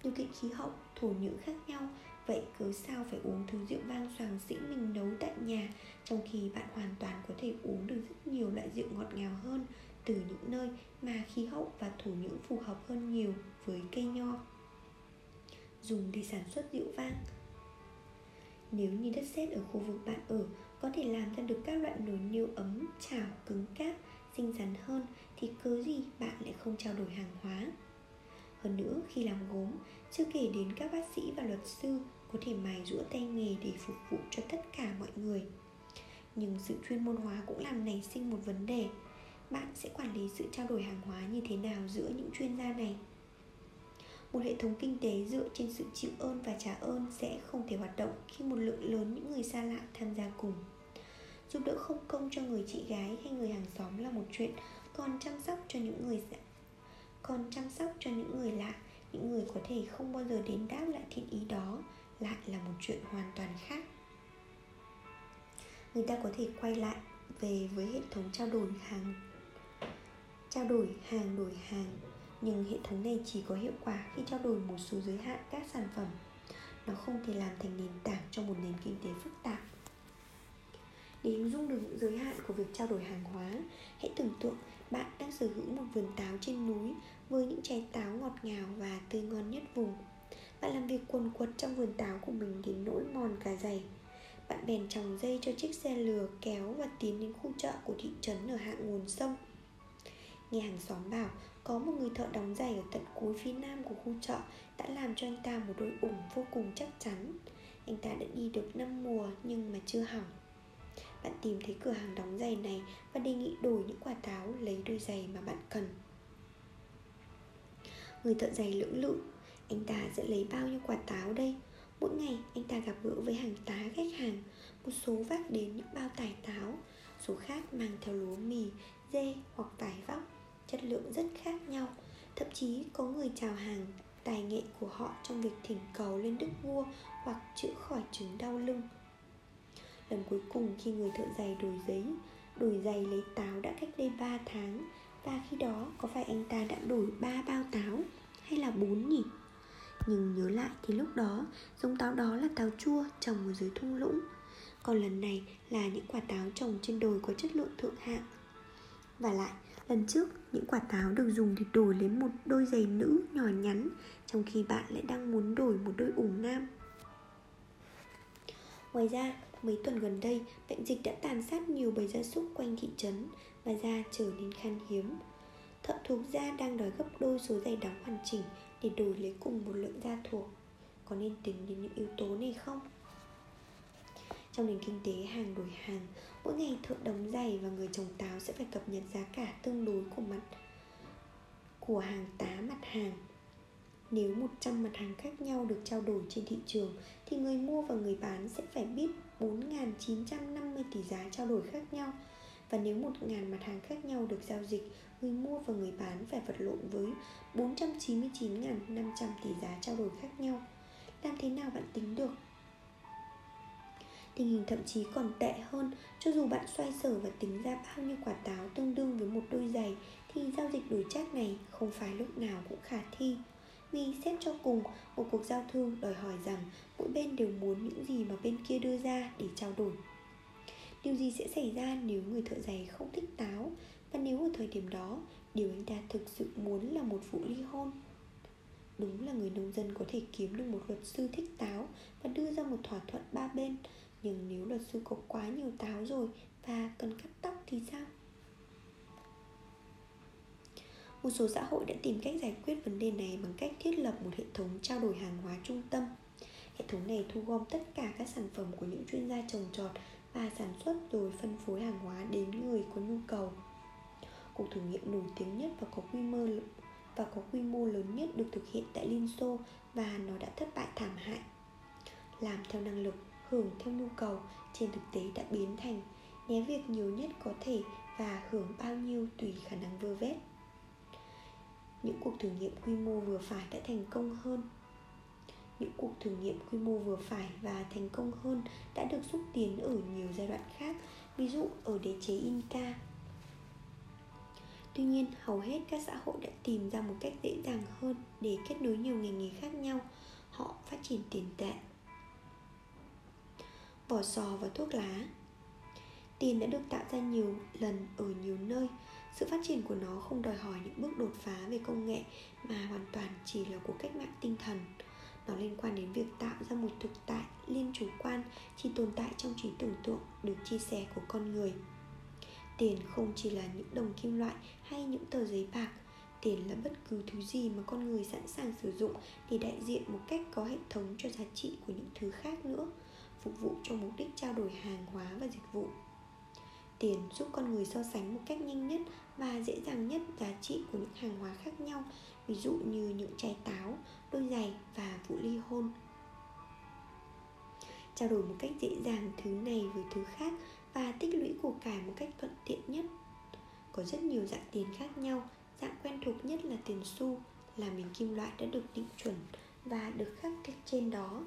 Điều kiện khí hậu, thổ nhưỡng khác nhau, vậy cớ sao phải uống thứ rượu vang xoàng xĩnh mình nấu tại nhà trong khi bạn hoàn toàn có thể uống được rất nhiều loại rượu ngọt ngào hơn từ những nơi mà khí hậu và thổ nhưỡng phù hợp hơn nhiều với cây nho? Dùng để sản xuất rượu vang nếu như đất sét ở khu vực bạn ở có thể làm ra được các loại nồi niêu ấm, chảo, cứng cáp, xinh xắn hơn thì cớ gì bạn lại không trao đổi hàng hóa. Hơn nữa, khi làm gốm, chưa kể đến các bác sĩ và luật sư có thể mài rũa tay nghề để phục vụ cho tất cả mọi người. Nhưng sự chuyên môn hóa cũng làm nảy sinh một vấn đề. Bạn sẽ quản lý sự trao đổi hàng hóa như thế nào giữa những chuyên gia này? Một hệ thống kinh tế dựa trên sự chịu ơn và trả ơn sẽ không thể hoạt động khi một lượng lớn những người xa lạ tham gia cùng. Giúp đỡ không công cho người chị gái hay người hàng xóm là một chuyện còn chăm sóc cho những người còn chăm sóc cho những người lạ, những người có thể không bao giờ đến đáp lại thiện ý đó lại là một chuyện hoàn toàn khác. Người ta có thể quay lại về với hệ thống trao đổi hàng, trao đổi hàng đổi hàng nhưng hệ thống này chỉ có hiệu quả khi trao đổi một số giới hạn các sản phẩm. Nó không thể làm thành nền tảng cho một nền kinh tế phức tạp. Để hình dung được những giới hạn của việc trao đổi hàng hóa, hãy tưởng tượng bạn đang sở hữu một vườn táo trên núi với những trái táo ngọt ngào và tươi ngon nhất vùng. Bạn làm việc quần quật trong vườn táo của mình đến nỗi mòn cả giày. Bạn bèn tròng dây cho chiếc xe lừa kéo và tiến đến khu chợ của thị trấn ở hạ nguồn sông. Nghe hàng xóm bảo có một người thợ đóng giày ở tận cuối phía nam của khu chợ đã làm cho anh ta một đôi ủng vô cùng chắc chắn. Anh ta đã đi được năm mùa nhưng mà chưa hỏng. Bạn tìm thấy cửa hàng đóng giày này và đề nghị đổi những quả táo lấy đôi giày mà bạn cần. Người thợ giày lưỡng lự, anh ta sẽ lấy bao nhiêu quả táo đây? Mỗi ngày anh ta gặp gỡ với hàng tá khách hàng, một số vác đến những bao tải táo, số khác mang theo lúa mì, dê hoặc vải vóc chất lượng rất khác nhau. Thậm chí có người chào hàng, tài nghệ của họ trong việc thỉnh cầu lên đức vua hoặc chữa khỏi chứng đau lưng. Lần cuối cùng khi người thợ giày đổi giấy, đổi giày lấy táo đã cách đây 3 tháng, và khi đó có phải anh ta đã đổi ba bao táo hay là bốn nhỉ? Nhưng nhớ lại thì lúc đó, giống táo đó là táo chua trồng ở dưới thung lũng. Còn lần này là những quả táo trồng trên đồi có chất lượng thượng hạng. Và lại lần trước, những quả táo được dùng để đổi lấy một đôi giày nữ nhỏ nhắn, trong khi bạn lại đang muốn đổi một đôi ủng nam. Ngoài ra, mấy tuần gần đây, bệnh dịch đã tàn sát nhiều bầy gia súc quanh thị trấn và da trở nên khan hiếm. Thợ thuộc da đang đòi gấp đôi số giày đóng hoàn chỉnh để đổi lấy cùng một lượng da thuộc. Có nên tính đến những yếu tố này không? Trong nền kinh tế hàng đổi hàng mỗi ngày thợ đóng giày và người trồng táo sẽ phải cập nhật giá cả tương đối của mặt của hàng tá mặt hàng nếu 100 mặt hàng khác nhau được trao đổi trên thị trường thì người mua và người bán sẽ phải biết 4.950 tỷ giá trao đổi khác nhau và nếu 1.000 mặt hàng khác nhau được giao dịch, người mua và người bán phải vật lộn với 499.500 tỷ giá trao đổi khác nhau. Làm thế nào bạn tính được? Tình hình thậm chí còn tệ hơn, cho dù bạn xoay sở và tính ra bao nhiêu quả táo tương đương với một đôi giày thì giao dịch đổi trác này không phải lúc nào cũng khả thi. Vì xét cho cùng, một cuộc giao thương đòi hỏi rằng mỗi bên đều muốn những gì mà bên kia đưa ra để trao đổi. Điều gì sẽ xảy ra nếu người thợ giày không thích táo Và nếu ở thời điểm đó Điều anh ta thực sự muốn là một vụ ly hôn Đúng là người nông dân có thể kiếm được một luật sư thích táo Và đưa ra một thỏa thuận ba bên nhưng nếu luật sư có quá nhiều táo rồi Và cần cắt tóc thì sao? Một số xã hội đã tìm cách giải quyết vấn đề này bằng cách thiết lập một hệ thống trao đổi hàng hóa trung tâm. Hệ thống này thu gom tất cả các sản phẩm của những chuyên gia trồng trọt và sản xuất rồi phân phối hàng hóa đến người có nhu cầu. Cuộc thử nghiệm nổi tiếng nhất và có quy mô và có quy mô lớn nhất được thực hiện tại Liên Xô và nó đã thất bại thảm hại. Làm theo năng lực, hưởng theo nhu cầu trên thực tế đã biến thành né việc nhiều nhất có thể và hưởng bao nhiêu tùy khả năng vơ vét. Những cuộc thử nghiệm quy mô vừa phải đã thành công hơn những cuộc thử nghiệm quy mô vừa phải và thành công hơn đã được xúc tiến ở nhiều giai đoạn khác, ví dụ ở đế chế Inca. Tuy nhiên, hầu hết các xã hội đã tìm ra một cách dễ dàng hơn để kết nối nhiều ngành nghề khác nhau. Họ phát triển tiền tệ. Vỏ sò và thuốc lá. Tiền đã được tạo ra nhiều lần ở nhiều nơi. Sự phát triển của nó không đòi hỏi những bước đột phá về công nghệ Mà hoàn toàn chỉ là cuộc cách mạng tinh thần. Nó liên quan đến việc tạo ra một thực tại liên chủ quan chỉ tồn tại trong trí tưởng tượng được chia sẻ của con người. Tiền không chỉ là những đồng kim loại hay những tờ giấy bạc. Tiền là bất cứ thứ gì mà con người sẵn sàng sử dụng để đại diện một cách có hệ thống cho giá trị của những thứ khác nữa phục vụ cho mục đích trao đổi hàng hóa và dịch vụ. Tiền giúp con người so sánh một cách nhanh nhất và dễ dàng nhất giá trị của những hàng hóa khác nhau, ví dụ như những trái táo, đôi giày và vụ ly hôn. Trao đổi một cách dễ dàng thứ này với thứ khác và tích lũy của cải một cách thuận tiện nhất. Có rất nhiều dạng tiền khác nhau, dạng quen thuộc nhất là tiền xu, là miếng kim loại đã được định chuẩn và được khắc cách trên đó.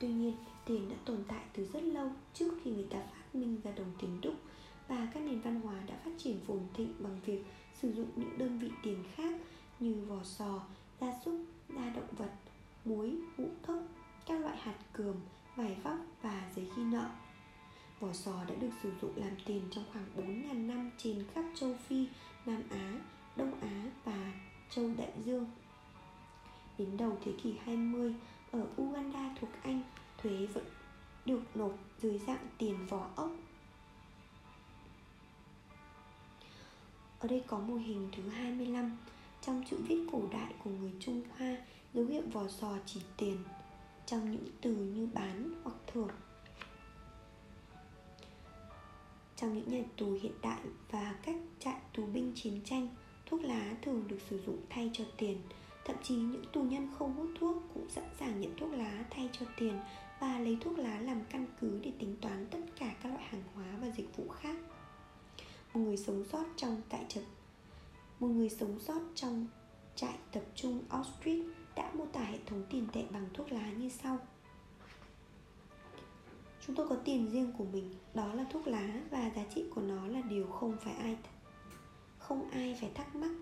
Tuy nhiên tiền đã tồn tại từ rất lâu trước khi người ta phát minh ra đồng tiền đúc và các nền văn hóa đã phát triển phồn thịnh bằng việc sử dụng những đơn vị tiền khác như vỏ sò, gia súc, da động vật, muối, ngũ cốc, các loại hạt cườm, vải vóc và giấy ghi nợ. Vỏ sò đã được sử dụng làm tiền trong khoảng 4.000 năm trên khắp châu Phi, Nam Á, Đông Á và châu Đại Dương. Đến đầu thế kỷ 20, ở Uganda thuộc Anh, thuế vẫn được nộp dưới dạng tiền vỏ ốc. Ở đây có mô hình thứ 25 Trong chữ viết cổ đại của người Trung Hoa, Dấu hiệu vỏ sò chỉ tiền, Trong những từ như bán hoặc thưởng. Trong những nhà tù hiện đại và các trại tù binh chiến tranh, Thuốc lá thường được sử dụng thay cho tiền. Thậm chí những tù nhân không hút thuốc cũng sẵn sàng nhận thuốc lá thay cho tiền và lấy thuốc lá làm căn cứ để tính toán tất cả các loại hàng hóa và dịch vụ khác. Một người sống sót trong tại trại một người sống sót trong trại tập trung Auschwitz đã mô tả hệ thống tiền tệ bằng thuốc lá như sau. Chúng tôi có tiền riêng của mình, đó là thuốc lá và giá trị của nó là điều không phải ai không ai phải thắc mắc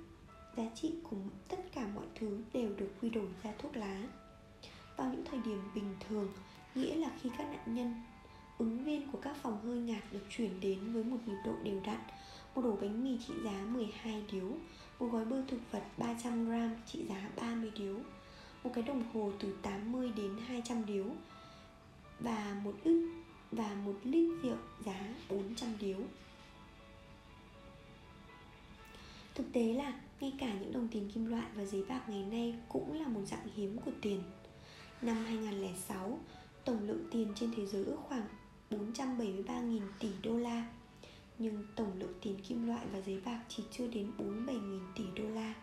giá trị của tất cả mọi thứ đều được quy đổi ra thuốc lá vào những thời điểm bình thường nghĩa là khi các nạn nhân ứng viên của các phòng hơi ngạt được chuyển đến với một nhiệt độ đều đặn một ổ bánh mì trị giá 12 điếu một gói bơ thực vật 300g trị giá 30 điếu một cái đồng hồ từ 80 đến 200 điếu và một ức và một lít rượu giá 400 điếu Thực tế là ngay cả những đồng tiền kim loại và giấy bạc ngày nay cũng là một dạng hiếm của tiền. Năm 2006, tổng lượng tiền trên thế giới ước khoảng 473.000 tỷ đô la. Nhưng tổng lượng tiền kim loại và giấy bạc chỉ chưa đến 47.000 tỷ đô la.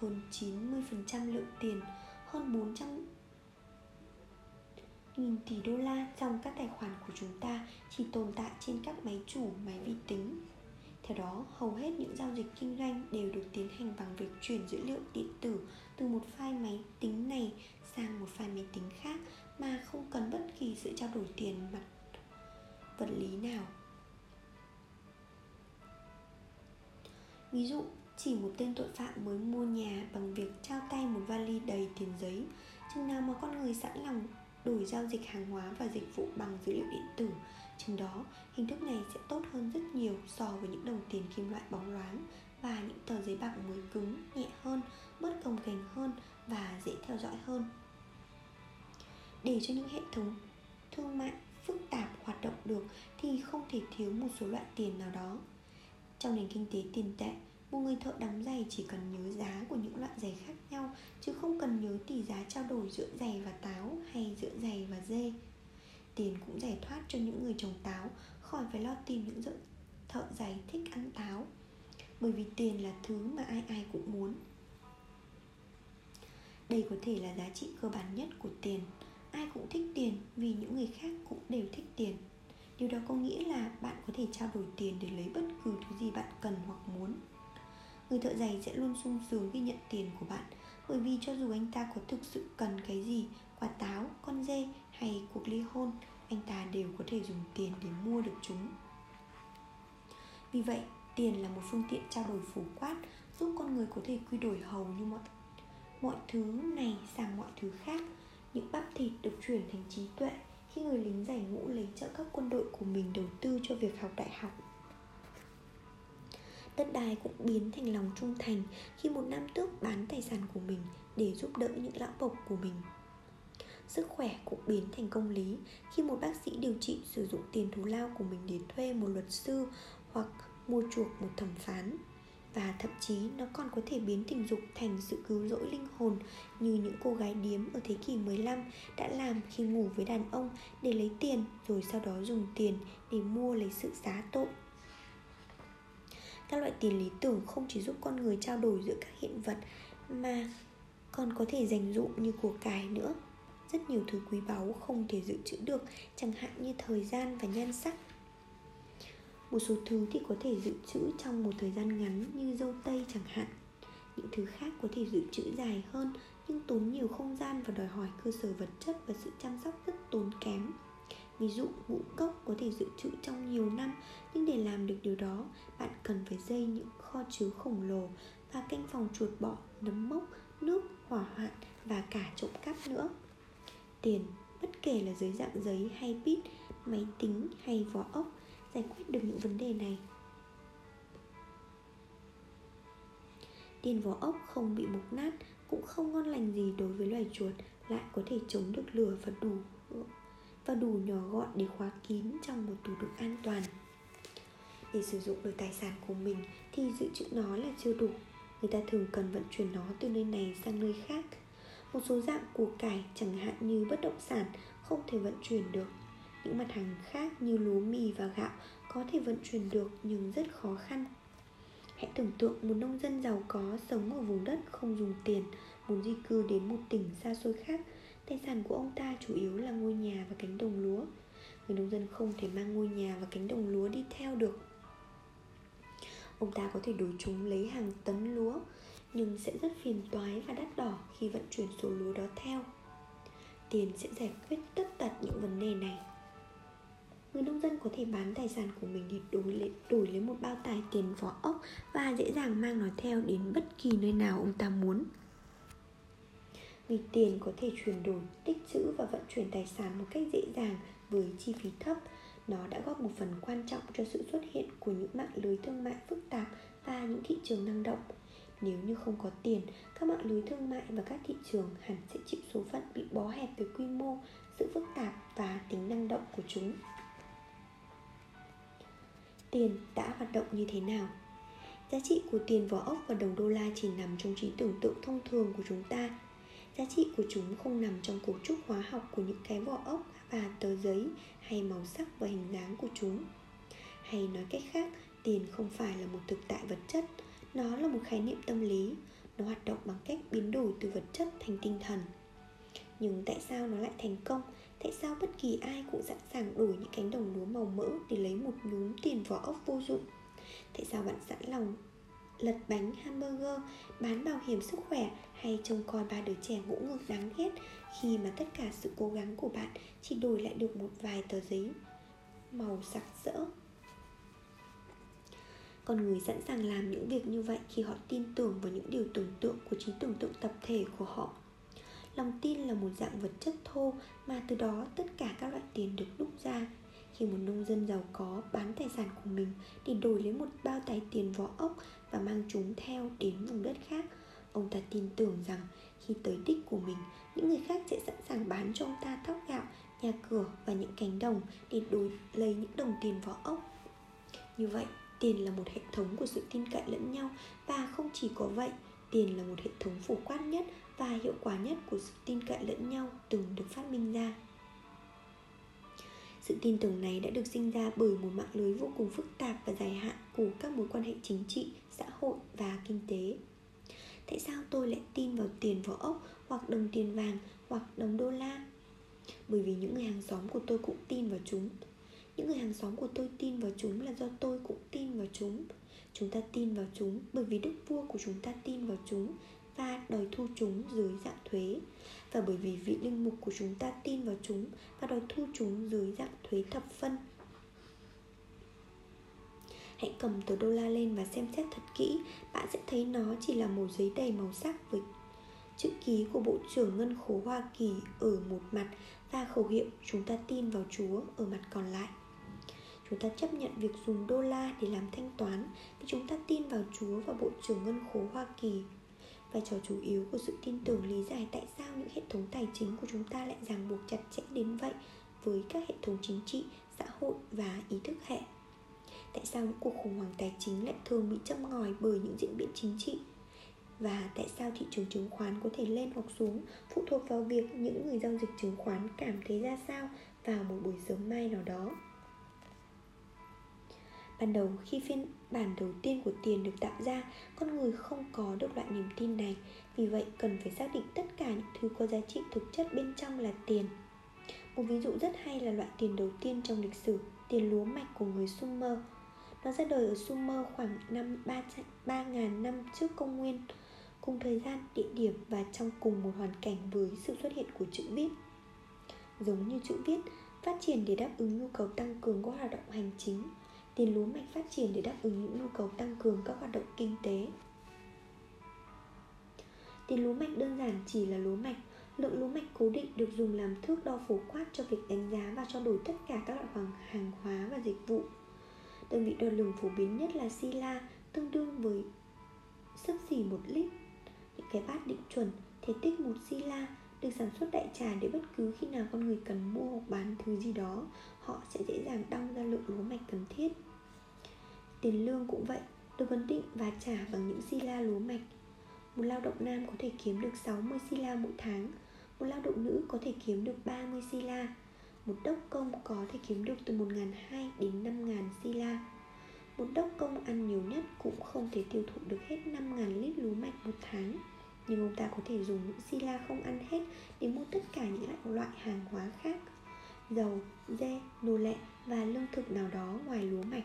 Hơn 90% lượng tiền, hơn 400 nghìn tỷ đô la trong các tài khoản của chúng ta chỉ tồn tại trên các máy chủ máy vi tính. Theo đó, hầu hết những giao dịch kinh doanh đều được tiến hành bằng việc chuyển dữ liệu điện tử từ một file máy tính này sang một file máy tính khác mà không cần bất kỳ sự trao đổi tiền mặt vật lý nào. Ví dụ, chỉ một tên tội phạm mới mua nhà bằng việc trao tay một vali đầy tiền giấy chừng nào mà con người sẵn lòng đổi giao dịch hàng hóa và dịch vụ bằng dữ liệu điện tử Chừng đó, hình thức này sẽ tốt hơn rất nhiều so với những đồng tiền kim loại bóng loáng và những tờ giấy bạc mới cứng, nhẹ hơn, bớt cồng kềnh hơn và dễ theo dõi hơn. Để cho những hệ thống thương mại phức tạp hoạt động được thì không thể thiếu một số loại tiền nào đó. Trong nền kinh tế tiền tệ, một người thợ đóng giày chỉ cần nhớ giá của những loại giày khác nhau chứ không cần nhớ tỷ giá trao đổi giữa giày và táo hay giữa giày và dê. Tiền cũng giải thoát cho những người trồng táo khỏi phải lo tìm những thợ giày thích ăn táo bởi vì tiền là thứ mà ai ai cũng muốn. Đây có thể là giá trị cơ bản nhất của tiền ai cũng thích tiền vì những người khác cũng đều thích tiền. Điều đó có nghĩa là bạn có thể trao đổi tiền để lấy bất cứ thứ gì bạn cần hoặc muốn. Người thợ giày sẽ luôn sung sướng khi nhận tiền của bạn, bởi vì cho dù anh ta có thực sự cần cái gì, quả táo, con dê hay cuộc ly hôn, anh ta đều có thể dùng tiền để mua được chúng. Vì vậy, tiền là một phương tiện trao đổi phổ quát, giúp con người có thể quy đổi hầu như mọi mọi thứ này sang mọi thứ khác những bắp thịt được chuyển thành trí tuệ khi người lính giải ngũ lấy trợ cấp quân đội của mình đầu tư cho việc học đại học. Đất đai cũng biến thành lòng trung thành khi một nam tước bán tài sản của mình để giúp đỡ những lão bộc của mình. Sức khỏe cũng biến thành công lý khi một bác sĩ điều trị sử dụng tiền thù lao của mình để thuê một luật sư hoặc mua chuộc một thẩm phán và thậm chí nó còn có thể biến tình dục thành sự cứu rỗi linh hồn như những cô gái điếm ở thế kỷ 15 đã làm khi ngủ với đàn ông để lấy tiền rồi sau đó dùng tiền để mua lấy sự giá tội. Các loại tiền lý tưởng không chỉ giúp con người trao đổi giữa các hiện vật mà còn có thể dành dụng như của cải nữa rất nhiều thứ quý báu không thể dự trữ được, chẳng hạn như thời gian và nhan sắc một số thứ thì có thể dự trữ trong một thời gian ngắn như dâu tây chẳng hạn. Những thứ khác có thể dự trữ dài hơn nhưng tốn nhiều không gian và đòi hỏi cơ sở vật chất và sự chăm sóc rất tốn kém. Ví dụ ngũ cốc có thể dự trữ trong nhiều năm nhưng để làm được điều đó bạn cần phải xây những kho chứa khổng lồ và canh phòng chuột bọ nấm mốc nước hỏa hoạn và cả trộm cắp nữa. Tiền bất kể là dưới dạng giấy hay bít, máy tính hay vỏ ốc giải quyết được những vấn đề này. Tiền vỏ ốc không bị mục nát, cũng không ngon lành gì đối với loài chuột, lại có thể chống được lửa và đủ và đủ nhỏ gọn để khóa kín trong một tủ đựng an toàn. Để sử dụng được tài sản của mình thì dự trữ nó là chưa đủ. Người ta thường cần vận chuyển nó từ nơi này sang nơi khác. Một số dạng của cải chẳng hạn như bất động sản không thể vận chuyển được những mặt hàng khác như lúa mì và gạo có thể vận chuyển được nhưng rất khó khăn. Hãy tưởng tượng một nông dân giàu có sống ở vùng đất không dùng tiền, muốn di cư đến một tỉnh xa xôi khác, tài sản của ông ta chủ yếu là ngôi nhà và cánh đồng lúa. Người nông dân không thể mang ngôi nhà và cánh đồng lúa đi theo được. Ông ta có thể đổi chúng lấy hàng tấn lúa, nhưng sẽ rất phiền toái và đắt đỏ khi vận chuyển số lúa đó theo. Tiền sẽ giải quyết tất tật những vấn đề này người nông dân có thể bán tài sản của mình để đổi lấy, đổi lấy một bao tải tiền vỏ ốc và dễ dàng mang nó theo đến bất kỳ nơi nào ông ta muốn. Vì tiền có thể chuyển đổi tích trữ và vận chuyển tài sản một cách dễ dàng với chi phí thấp nó đã góp một phần quan trọng cho sự xuất hiện của những mạng lưới thương mại phức tạp và những thị trường năng động. Nếu như không có tiền các mạng lưới thương mại và các thị trường hẳn sẽ chịu số phận bị bó hẹp về quy mô sự phức tạp và tính năng động của chúng tiền đã hoạt động như thế nào. Giá trị của tiền vỏ ốc và đồng đô la chỉ nằm trong trí tưởng tượng thông thường của chúng ta. Giá trị của chúng không nằm trong cấu trúc hóa học của những cái vỏ ốc và tờ giấy hay màu sắc và hình dáng của chúng. Hay nói cách khác, tiền không phải là một thực tại vật chất, nó là một khái niệm tâm lý. Nó hoạt động bằng cách biến đổi từ vật chất thành tinh thần. Nhưng tại sao nó lại thành công? Tại sao bất kỳ ai cũng sẵn sàng đổi những cánh đồng lúa màu mỡ để lấy một nhúm tiền vỏ ốc vô dụng? Tại sao bạn sẵn lòng lật bánh hamburger bán bảo hiểm sức khỏe hay trông coi ba đứa trẻ ngỗ ngược đáng ghét khi mà tất cả sự cố gắng của bạn chỉ đổi lại được một vài tờ giấy màu sặc sỡ? Con người sẵn sàng làm những việc như vậy khi họ tin tưởng vào những điều tưởng tượng của trí tưởng tượng tập thể của họ lòng tin là một dạng vật chất thô mà từ đó tất cả các loại tiền được đúc ra. Khi một nông dân giàu có bán tài sản của mình để đổi lấy một bao tài tiền vỏ ốc và mang chúng theo đến vùng đất khác, ông ta tin tưởng rằng khi tới đích của mình, những người khác sẽ sẵn sàng bán cho ông ta thóc gạo, nhà cửa và những cánh đồng để đổi lấy những đồng tiền vỏ ốc. Như vậy, tiền là một hệ thống của sự tin cậy lẫn nhau và không chỉ có vậy, tiền là một hệ thống phổ quát nhất và hiệu quả nhất của sự tin cậy lẫn nhau từng được phát minh ra. Sự tin tưởng này đã được sinh ra bởi một mạng lưới vô cùng phức tạp và dài hạn của các mối quan hệ chính trị, xã hội và kinh tế. Tại sao tôi lại tin vào tiền vỏ ốc hoặc đồng tiền vàng hoặc đồng đô la? Bởi vì những người hàng xóm của tôi cũng tin vào chúng. Những người hàng xóm của tôi tin vào chúng là do tôi cũng tin vào chúng. Chúng ta tin vào chúng bởi vì đức vua của chúng ta tin vào chúng và đòi thu chúng dưới dạng thuế và bởi vì vị linh mục của chúng ta tin vào chúng và đòi thu chúng dưới dạng thuế thập phân Hãy cầm tờ đô la lên và xem xét thật kỹ, Bạn sẽ thấy nó chỉ là một giấy đầy màu sắc với chữ ký của Bộ trưởng Ngân khố Hoa Kỳ ở một mặt và khẩu hiệu chúng ta tin vào Chúa ở mặt còn lại. Chúng ta chấp nhận việc dùng đô la để làm thanh toán, vì chúng ta tin vào Chúa và Bộ trưởng Ngân khố Hoa Kỳ. Vai trò chủ yếu của sự tin tưởng lý giải tại sao những hệ thống tài chính của chúng ta lại ràng buộc chặt chẽ đến vậy với các hệ thống chính trị, xã hội và ý thức hệ? Tại sao những cuộc khủng hoảng tài chính lại thường bị châm ngòi bởi những diễn biến chính trị? Và tại sao thị trường chứng khoán có thể lên hoặc xuống phụ thuộc vào việc những người giao dịch chứng khoán cảm thấy ra sao vào một buổi sớm mai nào đó? Ban đầu khi phiên bản đầu tiên của tiền được tạo ra con người không có được loại niềm tin này. Vì vậy cần phải xác định tất cả những thứ có giá trị thực chất bên trong là tiền. Một ví dụ rất hay là loại tiền đầu tiên trong lịch sử tiền lúa mạch của người Sumer. Nó ra đời ở Sumer khoảng năm 3.000 năm trước công nguyên cùng thời gian, địa điểm và trong cùng một hoàn cảnh với sự xuất hiện của chữ viết. Giống như chữ viết, phát triển để đáp ứng nhu cầu tăng cường của hoạt động hành chính, tiền lúa mạch phát triển để đáp ứng những nhu cầu tăng cường các hoạt động kinh tế. Tiền lúa mạch đơn giản chỉ là lúa mạch Lượng lúa mạch cố định được dùng làm thước đo phổ quát cho việc đánh giá và trao đổi tất cả các loại hàng, hàng hóa và dịch vụ. Đơn vị đo lường phổ biến nhất là sila, tương đương với sấp xỉ một lít. Những cái bát định chuẩn, thể tích một sila được sản xuất đại trà để bất cứ khi nào con người cần mua hoặc bán thứ gì đó, họ sẽ dễ dàng đong ra lượng lúa mạch cần thiết. Tiền lương cũng vậy, được ấn định và trả bằng những sila lúa mạch. Một lao động nam có thể kiếm được 60 sila mỗi tháng, một lao động nữ có thể kiếm được 30 sila Một đốc công có thể kiếm được từ 1.200 đến 5.000 sila Một đốc công ăn nhiều nhất cũng không thể tiêu thụ được hết 5.000 lít lúa mạch một tháng Nhưng ông ta có thể dùng những sila không ăn hết để mua tất cả những loại hàng hóa khác Dầu, dê, nô lệ và lương thực nào đó ngoài lúa mạch.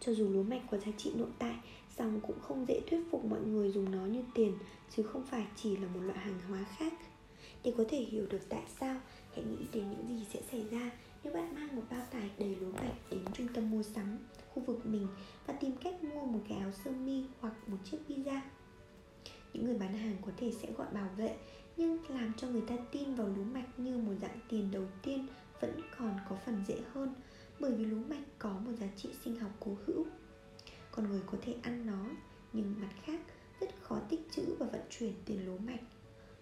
Cho dù lúa mạch có giá trị nội tại song cũng không dễ thuyết phục mọi người dùng nó như tiền chứ không phải chỉ là một loại hàng hóa khác. Để có thể hiểu được tại sao hãy nghĩ đến những gì sẽ xảy ra nếu bạn mang một bao tải đầy lúa mạch đến trung tâm mua sắm khu vực mình và tìm cách mua một cái áo sơ mi hoặc một chiếc pizza những người bán hàng có thể sẽ gọi bảo vệ nhưng làm cho người ta tin vào lúa mạch như một dạng tiền đầu tiên vẫn còn có phần dễ hơn, bởi vì lúa mạch có một giá trị sinh học cố hữu. Con người có thể ăn nó, nhưng mặt khác, rất khó tích trữ và vận chuyển tiền lúa mạch.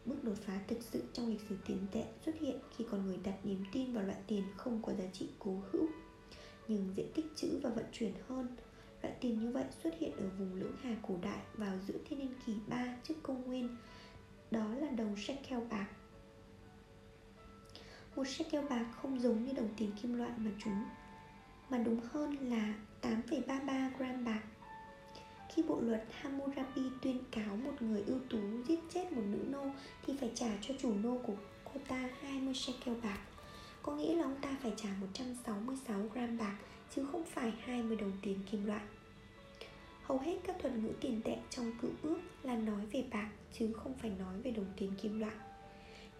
Bước đột phá thực sự trong lịch sử tiền tệ xuất hiện khi con người đặt niềm tin vào loại tiền không có giá trị cố hữu, nhưng dễ tích trữ và vận chuyển hơn. Loại tiền như vậy xuất hiện ở vùng lưỡng hà cổ đại vào giữa thiên niên kỷ 3 trước công nguyên đó là đồng shekel bạc. Một shekel bạc không giống như đồng tiền kim loại mà chúng Mà đúng hơn là 8,33 gram bạc. Khi bộ luật Hammurabi tuyên cáo một người ưu tú giết chết một nữ nô thì phải trả cho chủ nô của cô ta 20 shekel bạc. Có nghĩa là ông ta phải trả 166 gram bạc chứ không phải 20 đồng tiền kim loại. Hầu hết các thuật ngữ tiền tệ trong cựu ước là nói về bạc, chứ không phải nói về đồng tiền kim loại.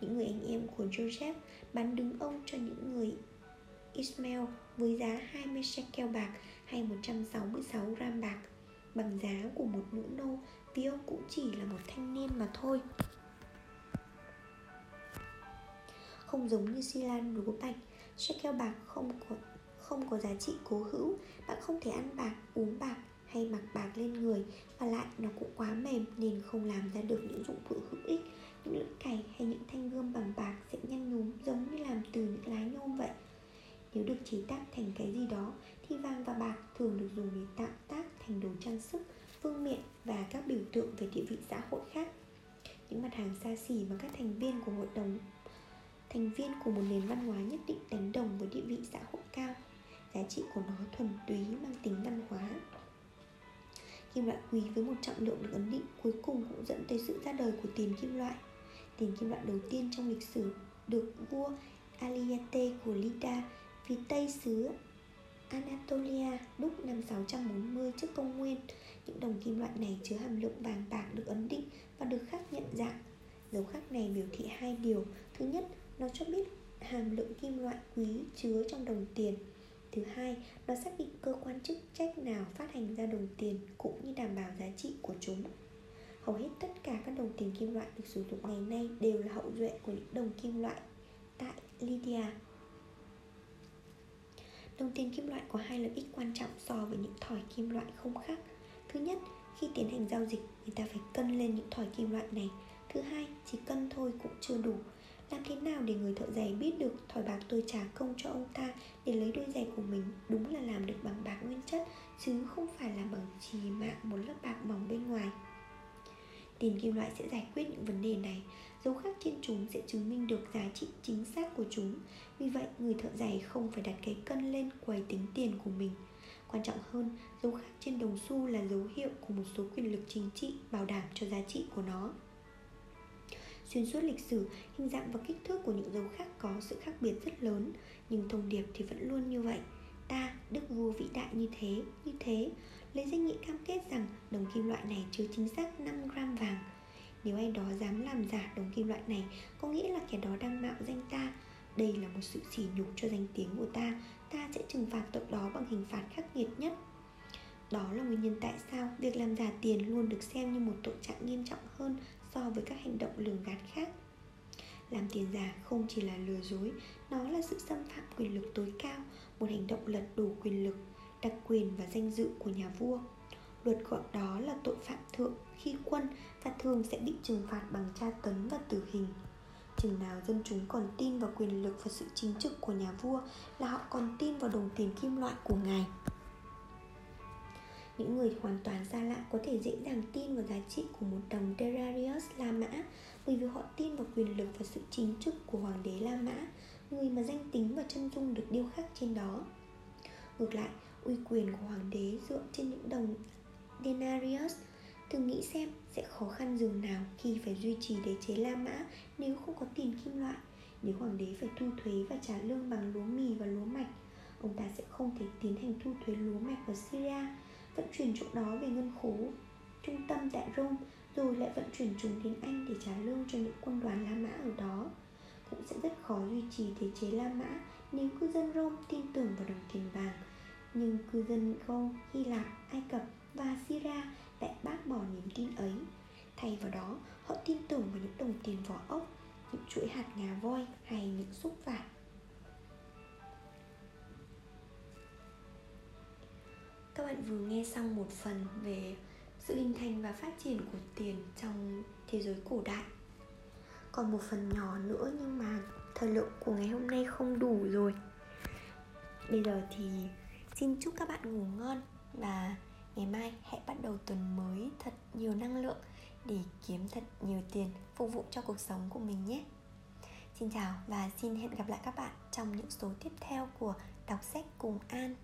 Những người anh em của Joseph bán đứng ông cho những người Ismail với giá 20 shekel bạc hay 166 gram bạc. Bằng giá của một nữ nô vì ông cũng chỉ là một thanh niên mà thôi. Không giống như xi lan lúa bạch shekel bạc không có không có giá trị cố hữu. Bạn không thể ăn bạc, uống bạc hay mặc bạc lên người. Và lại nó cũng quá mềm nên không làm ra được những dụng cụ hữu ích. Những lưỡi cày hay những thanh gươm bằng bạc sẽ nhăn nhúm giống như làm từ những lá nhôm vậy. Nếu được chế tác thành cái gì đó thì vàng và bạc thường được dùng để tạo tác thành đồ trang sức, phương miện và các biểu tượng về địa vị xã hội khác. Những mặt hàng xa xỉ mà các thành viên của hội đồng thành viên của một nền văn hóa nhất định đánh đồng với địa vị xã hội cao. Giá trị của nó thuần túy mang tính văn hóa kim loại quý với một trọng lượng được ấn định cuối cùng cũng dẫn tới sự ra đời của tiền kim loại. Tiền kim loại đầu tiên trong lịch sử được vua Aliate của Lida phía tây xứ Anatolia đúc năm 640 trước công nguyên. Những đồng kim loại này chứa hàm lượng vàng bạc được ấn định và được khắc nhận dạng. Dấu khắc này biểu thị hai điều. Thứ nhất, nó cho biết hàm lượng kim loại quý chứa trong đồng tiền. Thứ hai, nó xác định cơ quan chức trách nào phát hành ra đồng tiền cũng như đảm bảo giá trị của chúng. Hầu hết tất cả các đồng tiền kim loại được sử dụng ngày nay đều là hậu duệ của những đồng kim loại tại Lydia. Đồng tiền kim loại có hai lợi ích quan trọng so với những thỏi kim loại không khác. Thứ nhất, khi tiến hành giao dịch, người ta phải cân lên những thỏi kim loại này. Thứ hai, chỉ cân thôi cũng chưa đủ. Làm thế nào để người thợ giày biết được thỏi bạc tôi trả công cho ông ta Để lấy đôi giày của mình? Đúng là làm được bằng bạc nguyên chất Chứ không phải là bằng trì mạng một lớp bạc mỏng bên ngoài. Tiền kim loại sẽ giải quyết những vấn đề này. Dấu khắc trên chúng sẽ chứng minh được giá trị chính xác của chúng. Vì vậy người thợ giày không phải đặt cái cân lên quầy tính tiền của mình. Quan trọng hơn, dấu khắc trên đồng xu là dấu hiệu của một số quyền lực chính trị bảo đảm cho giá trị của nó. Xuyên suốt lịch sử, hình dạng và kích thước của những dấu khác có sự khác biệt rất lớn. Nhưng thông điệp thì vẫn luôn như vậy. Ta đức vua vĩ đại như thế, như thế. Lấy danh nghĩa cam kết rằng đồng kim loại này chứa chính xác 5 gram vàng. Nếu ai đó dám làm giả đồng kim loại này Có nghĩa là kẻ đó đang mạo danh ta. Đây là một sự sỉ nhục cho danh tiếng của ta. Ta sẽ trừng phạt tội đó bằng hình phạt khắc nghiệt nhất. Đó là nguyên nhân tại sao việc làm giả tiền luôn được xem như một tội trạng nghiêm trọng hơn so với các hành động lường gạt khác. Làm tiền giả không chỉ là lừa dối, nó là sự xâm phạm quyền lực tối cao, một hành động lật đổ quyền lực, đặc quyền và danh dự của nhà vua. Luật gọi đó là tội phạm thượng khi quân và thường sẽ bị trừng phạt bằng tra tấn và tử hình. Chừng nào dân chúng còn tin vào quyền lực và sự chính trực của nhà vua là họ còn tin vào đồng tiền kim loại của ngài những người hoàn toàn xa lạ có thể dễ dàng tin vào giá trị của một đồng Terrarius La Mã bởi vì họ tin vào quyền lực và sự chính trực của hoàng đế La Mã, người mà danh tính và chân dung được điêu khắc trên đó. Ngược lại, uy quyền của hoàng đế dựa trên những đồng denarius thử nghĩ xem sẽ khó khăn dường nào khi phải duy trì đế chế La Mã nếu không có tiền kim loại nếu hoàng đế phải thu thuế và trả lương bằng lúa mì và lúa mạch ông ta sẽ không thể tiến hành thu thuế lúa mạch ở Syria vận chuyển chỗ đó về ngân khố. Trung tâm tại Rome rồi lại vận chuyển chúng đến Anh để trả lương cho những quân đoàn La Mã ở đó. Cũng sẽ rất khó duy trì thể chế La Mã nếu cư dân Rome tin tưởng vào đồng tiền vàng. Nhưng cư dân Gaul, Hy Lạp, Ai Cập và Syria lại bác bỏ niềm tin ấy. Thay vào đó họ tin tưởng vào những đồng tiền vỏ ốc những chuỗi hạt ngà voi hay những xúc vải các bạn vừa nghe xong một phần về sự hình thành và phát triển của tiền trong thế giới cổ đại. Còn một phần nhỏ nữa nhưng mà thời lượng của ngày hôm nay không đủ rồi. Bây giờ thì xin chúc các bạn ngủ ngon và ngày mai hãy bắt đầu tuần mới thật nhiều năng lượng để kiếm thật nhiều tiền phục vụ cho cuộc sống của mình nhé. Xin chào và xin hẹn gặp lại các bạn trong những số tiếp theo của đọc sách cùng an.